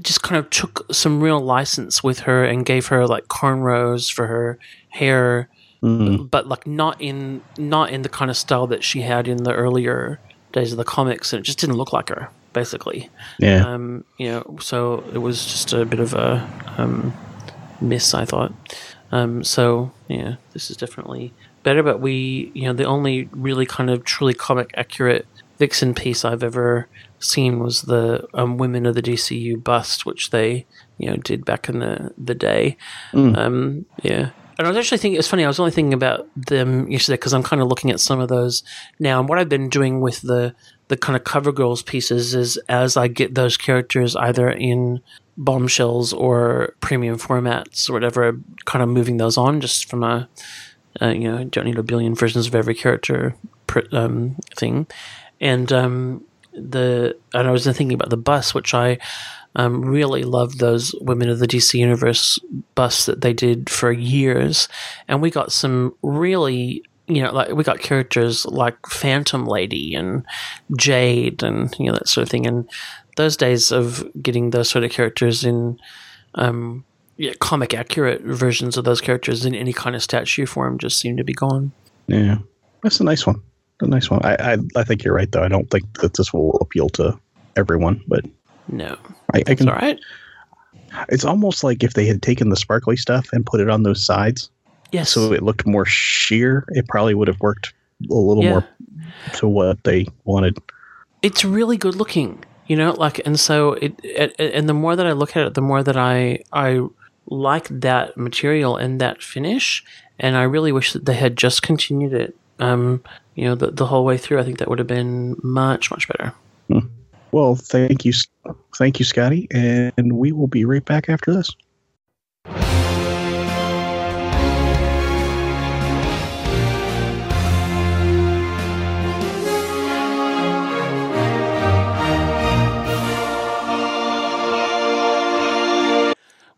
just kind of took some real license with her and gave her like cornrows for her hair, mm. but like not in not in the kind of style that she had in the earlier days of the comics, and it just didn't look like her basically. Yeah. Um, you know, so it was just a bit of a um, miss, I thought. Um, so yeah, this is definitely better, but we, you know, the only really kind of truly comic accurate Vixen piece I've ever seen was the um, Women of the DCU bust, which they, you know, did back in the, the day. Mm. Um, yeah. And I was actually thinking, it's funny, I was only thinking about them yesterday because I'm kind of looking at some of those now. And what I've been doing with the, the kind of cover girls pieces is as I get those characters either in bombshells or premium formats or whatever, kind of moving those on just from a uh, you know, don't need a billion versions of every character um, thing. And um, the and I was thinking about the bus, which I um, really loved those Women of the DC Universe bus that they did for years, and we got some really you know, like we got characters like Phantom Lady and Jade and you know that sort of thing. And those days of getting those sort of characters in um, yeah, comic accurate versions of those characters in any kind of statue form just seem to be gone. Yeah, that's a nice one. A nice one. I, I, I think you're right though. I don't think that this will appeal to everyone, but no, I, I can. All right. It's almost like if they had taken the sparkly stuff and put it on those sides. Yes. So it looked more sheer. It probably would have worked a little yeah. more to what they wanted. It's really good looking, you know. Like, and so it, it, and the more that I look at it, the more that I I like that material and that finish, and I really wish that they had just continued it. Um, you know, the the whole way through. I think that would have been much much better. Well, thank you, thank you, Scotty, and we will be right back after this.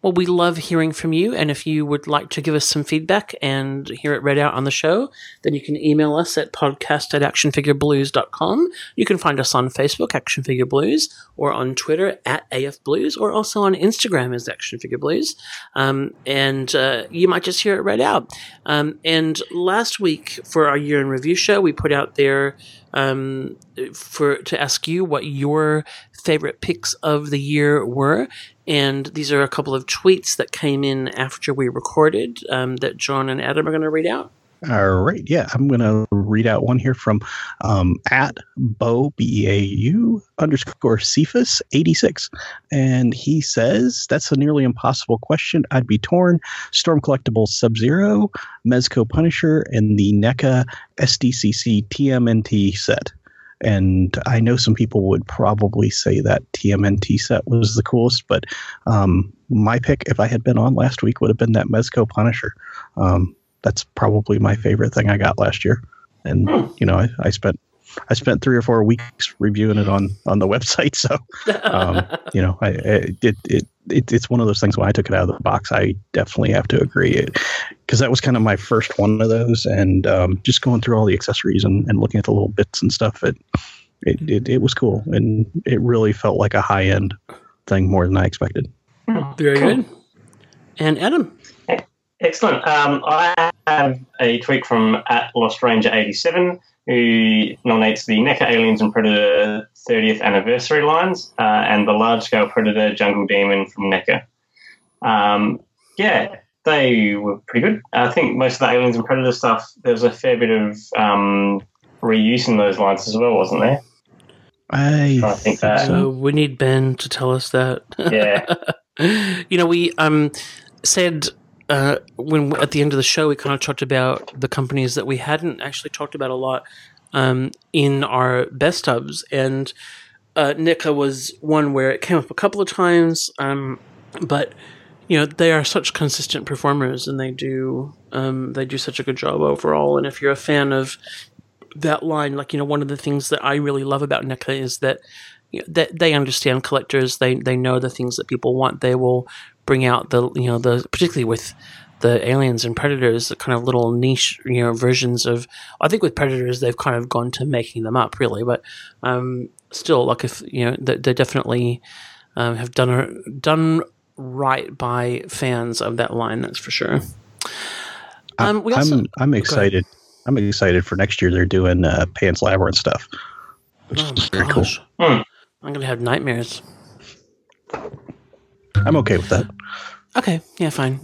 Well, we love hearing from you, and if you would like to give us some feedback and hear it read out on the show, then you can email us at podcast at actionfigureblues.com. You can find us on Facebook, Action Figure Blues, or on Twitter at AF Blues, or also on Instagram as Action Figure Blues. Um, and uh, you might just hear it read out. Um, and last week for our year in review show, we put out there um, for to ask you what your favorite picks of the year were. And these are a couple of tweets that came in after we recorded um, that John and Adam are going to read out. All right. Yeah, I'm going to read out one here from um, at Bo, B E A U underscore Cephas 86. And he says, That's a nearly impossible question. I'd be torn. Storm Collectibles Sub Zero, Mezco Punisher, and the NECA SDCC TMNT set. And I know some people would probably say that TMNT set was the coolest, but um, my pick, if I had been on last week, would have been that Mezco Punisher. Um, that's probably my favorite thing I got last year. And you know, I, I spent I spent three or four weeks reviewing it on on the website. So um, you know, I, it, it it it's one of those things when I took it out of the box, I definitely have to agree because that was kind of my first one of those, and um, just going through all the accessories and, and looking at the little bits and stuff, it, it it it was cool, and it really felt like a high end thing more than I expected. Very good. And Adam. Excellent. Um, I have a tweet from at Lost Ranger eighty seven who nominates the NECA Aliens and Predator 30th anniversary lines uh, and the large scale Predator Jungle Demon from NECA. Um, yeah, they were pretty good. I think most of the Aliens and Predator stuff, there was a fair bit of um, reuse in those lines as well, wasn't there? I, I think that. So we need Ben to tell us that. Yeah. you know, we um said uh, when at the end of the show we kind of talked about the companies that we hadn't actually talked about a lot um, in our best and uh, NECA was one where it came up a couple of times, um, but you know they are such consistent performers and they do um, they do such a good job overall. And if you're a fan of that line, like you know, one of the things that I really love about NECA is that that they understand collectors. They they know the things that people want. They will bring out the you know the particularly with the aliens and predators, the kind of little niche you know versions of. I think with predators they've kind of gone to making them up really, but um, still, like if you know they, they definitely um, have done a, done right by fans of that line. That's for sure. Um, we also, I'm I'm excited. I'm excited for next year. They're doing uh, Pan's Labyrinth stuff, which oh is very gosh. Hmm. I'm gonna have nightmares. I'm okay with that. Okay, yeah, fine.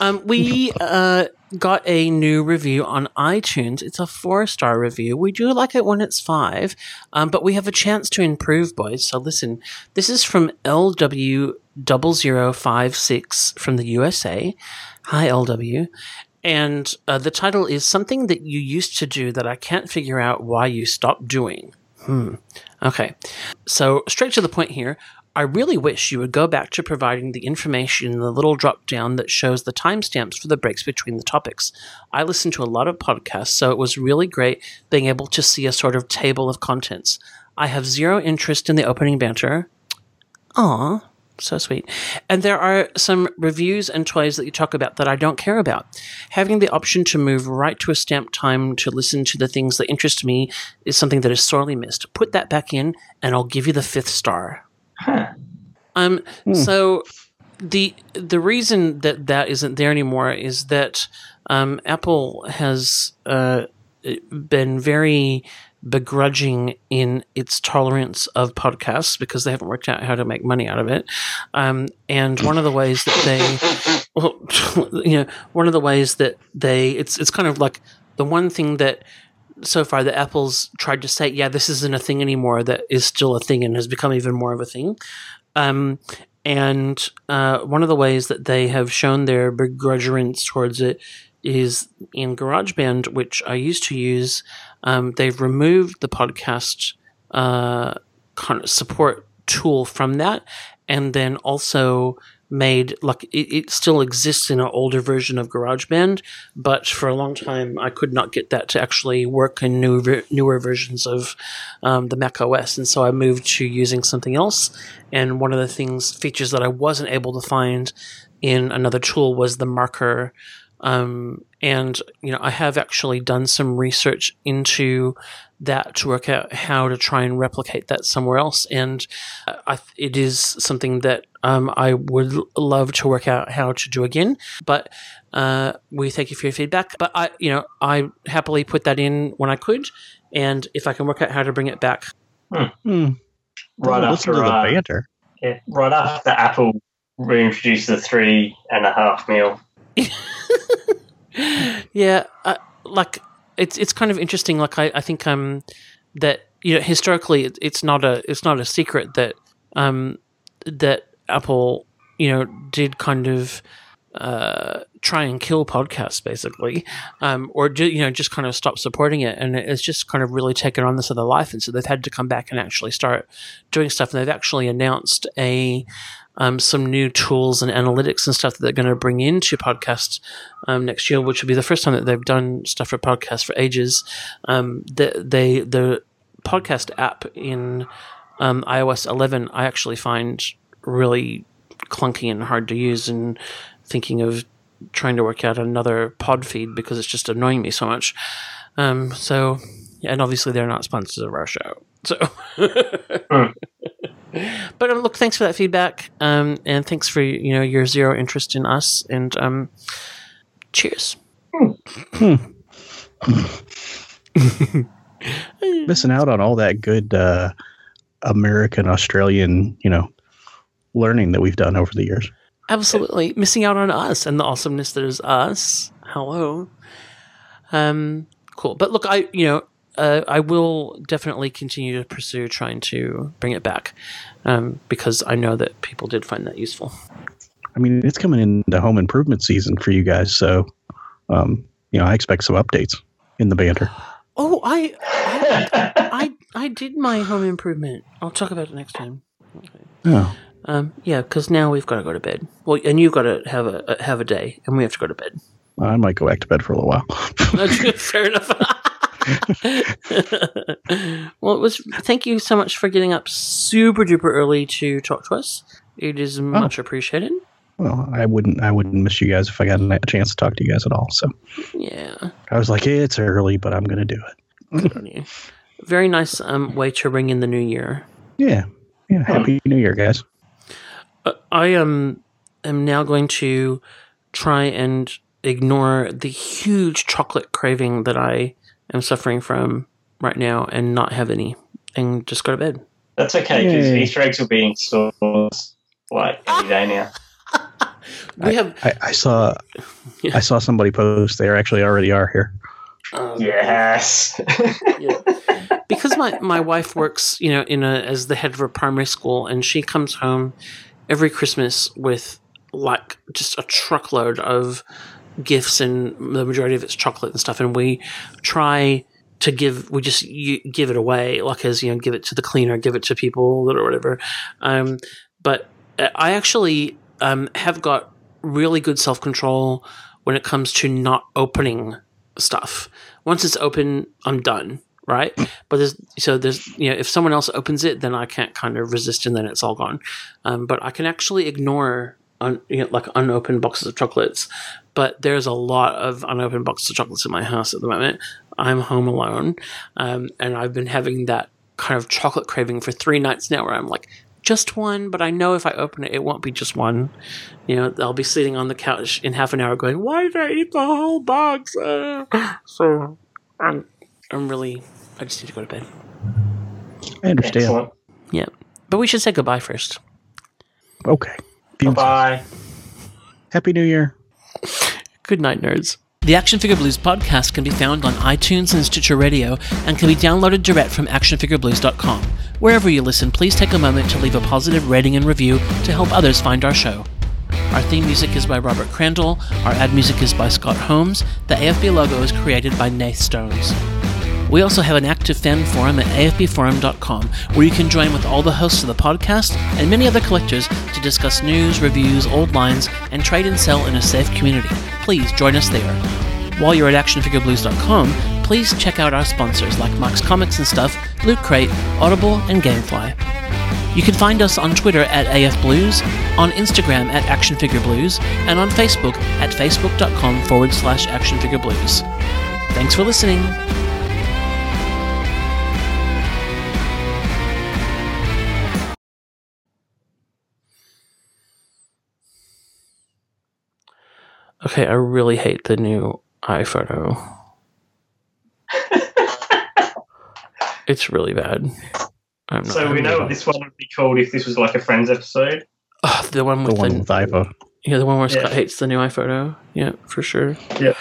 Um, we uh, got a new review on iTunes. It's a four star review. We do like it when it's five, um, but we have a chance to improve, boys. So listen, this is from LW0056 from the USA. Hi, LW. And uh, the title is Something That You Used to Do That I Can't Figure Out Why You Stopped Doing. Hmm. Okay. So, straight to the point here. I really wish you would go back to providing the information in the little drop down that shows the timestamps for the breaks between the topics. I listen to a lot of podcasts, so it was really great being able to see a sort of table of contents. I have zero interest in the opening banter. Aw, so sweet. And there are some reviews and toys that you talk about that I don't care about. Having the option to move right to a stamp time to listen to the things that interest me is something that is sorely missed. Put that back in, and I'll give you the fifth star. Huh. Um. So the the reason that that isn't there anymore is that um, Apple has uh, been very begrudging in its tolerance of podcasts because they haven't worked out how to make money out of it. Um, and one of the ways that they, well, you know, one of the ways that they, it's it's kind of like the one thing that so far that Apple's tried to say, yeah, this isn't a thing anymore, that is still a thing and has become even more of a thing. Um, and uh, one of the ways that they have shown their begrudgance towards it is in GarageBand, which I used to use. Um, they've removed the podcast uh, support tool from that, and then also made like it, it still exists in an older version of GarageBand, but for a long time I could not get that to actually work in new ver- newer versions of um, the Mac OS, and so I moved to using something else. And one of the things features that I wasn't able to find in another tool was the marker. Um, and you know, I have actually done some research into that to work out how to try and replicate that somewhere else. And uh, I, it is something that um, I would love to work out how to do again. But uh, we thank you for your feedback. But I, you know, I happily put that in when I could, and if I can work out how to bring it back, Hmm. Right Listen after to the uh, banter. yeah, right after Apple reintroduced the three and a half mil. yeah, uh, like it's it's kind of interesting. Like I, I think um that you know historically it, it's not a it's not a secret that um that Apple you know did kind of uh try and kill podcasts basically um or ju- you know just kind of stop supporting it and it's just kind of really taken on this other life and so they've had to come back and actually start doing stuff and they've actually announced a um, some new tools and analytics and stuff that they're going to bring into podcasts um, next year, which will be the first time that they've done stuff for podcasts for ages. Um, the, they the podcast app in um, iOS 11, I actually find really clunky and hard to use, and thinking of trying to work out another pod feed because it's just annoying me so much. Um, so, yeah, and obviously they're not sponsors of our show, so. But um, look, thanks for that feedback, um, and thanks for you know your zero interest in us, and um, cheers. Missing out on all that good uh, American Australian, you know, learning that we've done over the years. Absolutely missing out on us and the awesomeness that is us. Hello. Um, cool. But look, I you know uh, I will definitely continue to pursue trying to bring it back um, because I know that people did find that useful. I mean, it's coming into home improvement season for you guys, so um, you know, I expect some updates in the banter. Oh, I I, I I did my home improvement. I'll talk about it next time. Okay. Oh, Um, yeah, because now we've got to go to bed. Well, and you've got to have a, a have a day, and we have to go to bed. I might go back to bed for a little while. That's good. Fair enough. well, it was. Thank you so much for getting up super duper early to talk to us. It is much appreciated. well, I wouldn't, I wouldn't miss you guys if I got a chance to talk to you guys at all. So Yeah, I was like, yeah, it's early, but I'm going to do it. good on you. Very nice um, way to ring in the new year. Yeah, yeah. Happy New Year, guys. Uh, I am am now going to try and ignore the huge chocolate craving that I am suffering from right now, and not have any, and just go to bed. That's okay because Yay. Easter eggs will be in stores like any day now. We have I, I saw, I saw somebody post. They actually already are here. uh, Yes. yeah. because my my wife works, you know, in a as the head of a primary school, and she comes home every Christmas with like just a truckload of gifts, and the majority of it's chocolate and stuff, and we try to give we just you, give it away like as you know give it to the cleaner give it to people or whatever. Um, but i actually um, have got really good self-control when it comes to not opening stuff. Once it's open i'm done right? But there's so there's you know if someone else opens it then i can't kind of resist and then it's all gone. Um, but i can actually ignore un, you know, like unopened boxes of chocolates but there's a lot of unopened boxes of chocolates in my house at the moment i'm home alone um, and i've been having that kind of chocolate craving for three nights now where i'm like just one but i know if i open it it won't be just one you know i'll be sitting on the couch in half an hour going why did i eat the whole box Uh, so i'm i'm really i just need to go to bed I understand. Excellent. yeah but we should say goodbye first Okay. Bye bye. Happy New Year. Good night, nerds. The Action Figure Blues podcast can be found on iTunes and Stitcher Radio and can be downloaded direct from actionfigureblues.com. Wherever you listen, please take a moment to leave a positive rating and review to help others find our show. Our theme music is by Robert Crandall, our ad music is by Scott Holmes, the AFB logo is created by Nath Stones. We also have an active fan forum at afbforum.com where you can join with all the hosts of the podcast and many other collectors to discuss news, reviews, old lines, and trade and sell in a safe community. Please join us there. While you're at actionfigureblues.com, please check out our sponsors like Max Comics and Stuff, Loot Crate, Audible, and Gamefly. You can find us on Twitter at AFBlues, on Instagram at ActionFigureBlues, and on Facebook at facebook.com forward slash ActionFigureBlues. Thanks for listening. Okay, I really hate the new iPhoto. it's really bad. I'm not, So we I'm know what this one would be called if this was like a Friends episode. Ugh, the one The with one the, with iPhone. yeah, the one where Yeah. Scott hates the new iPhoto. Yeah, for sure. Yeah.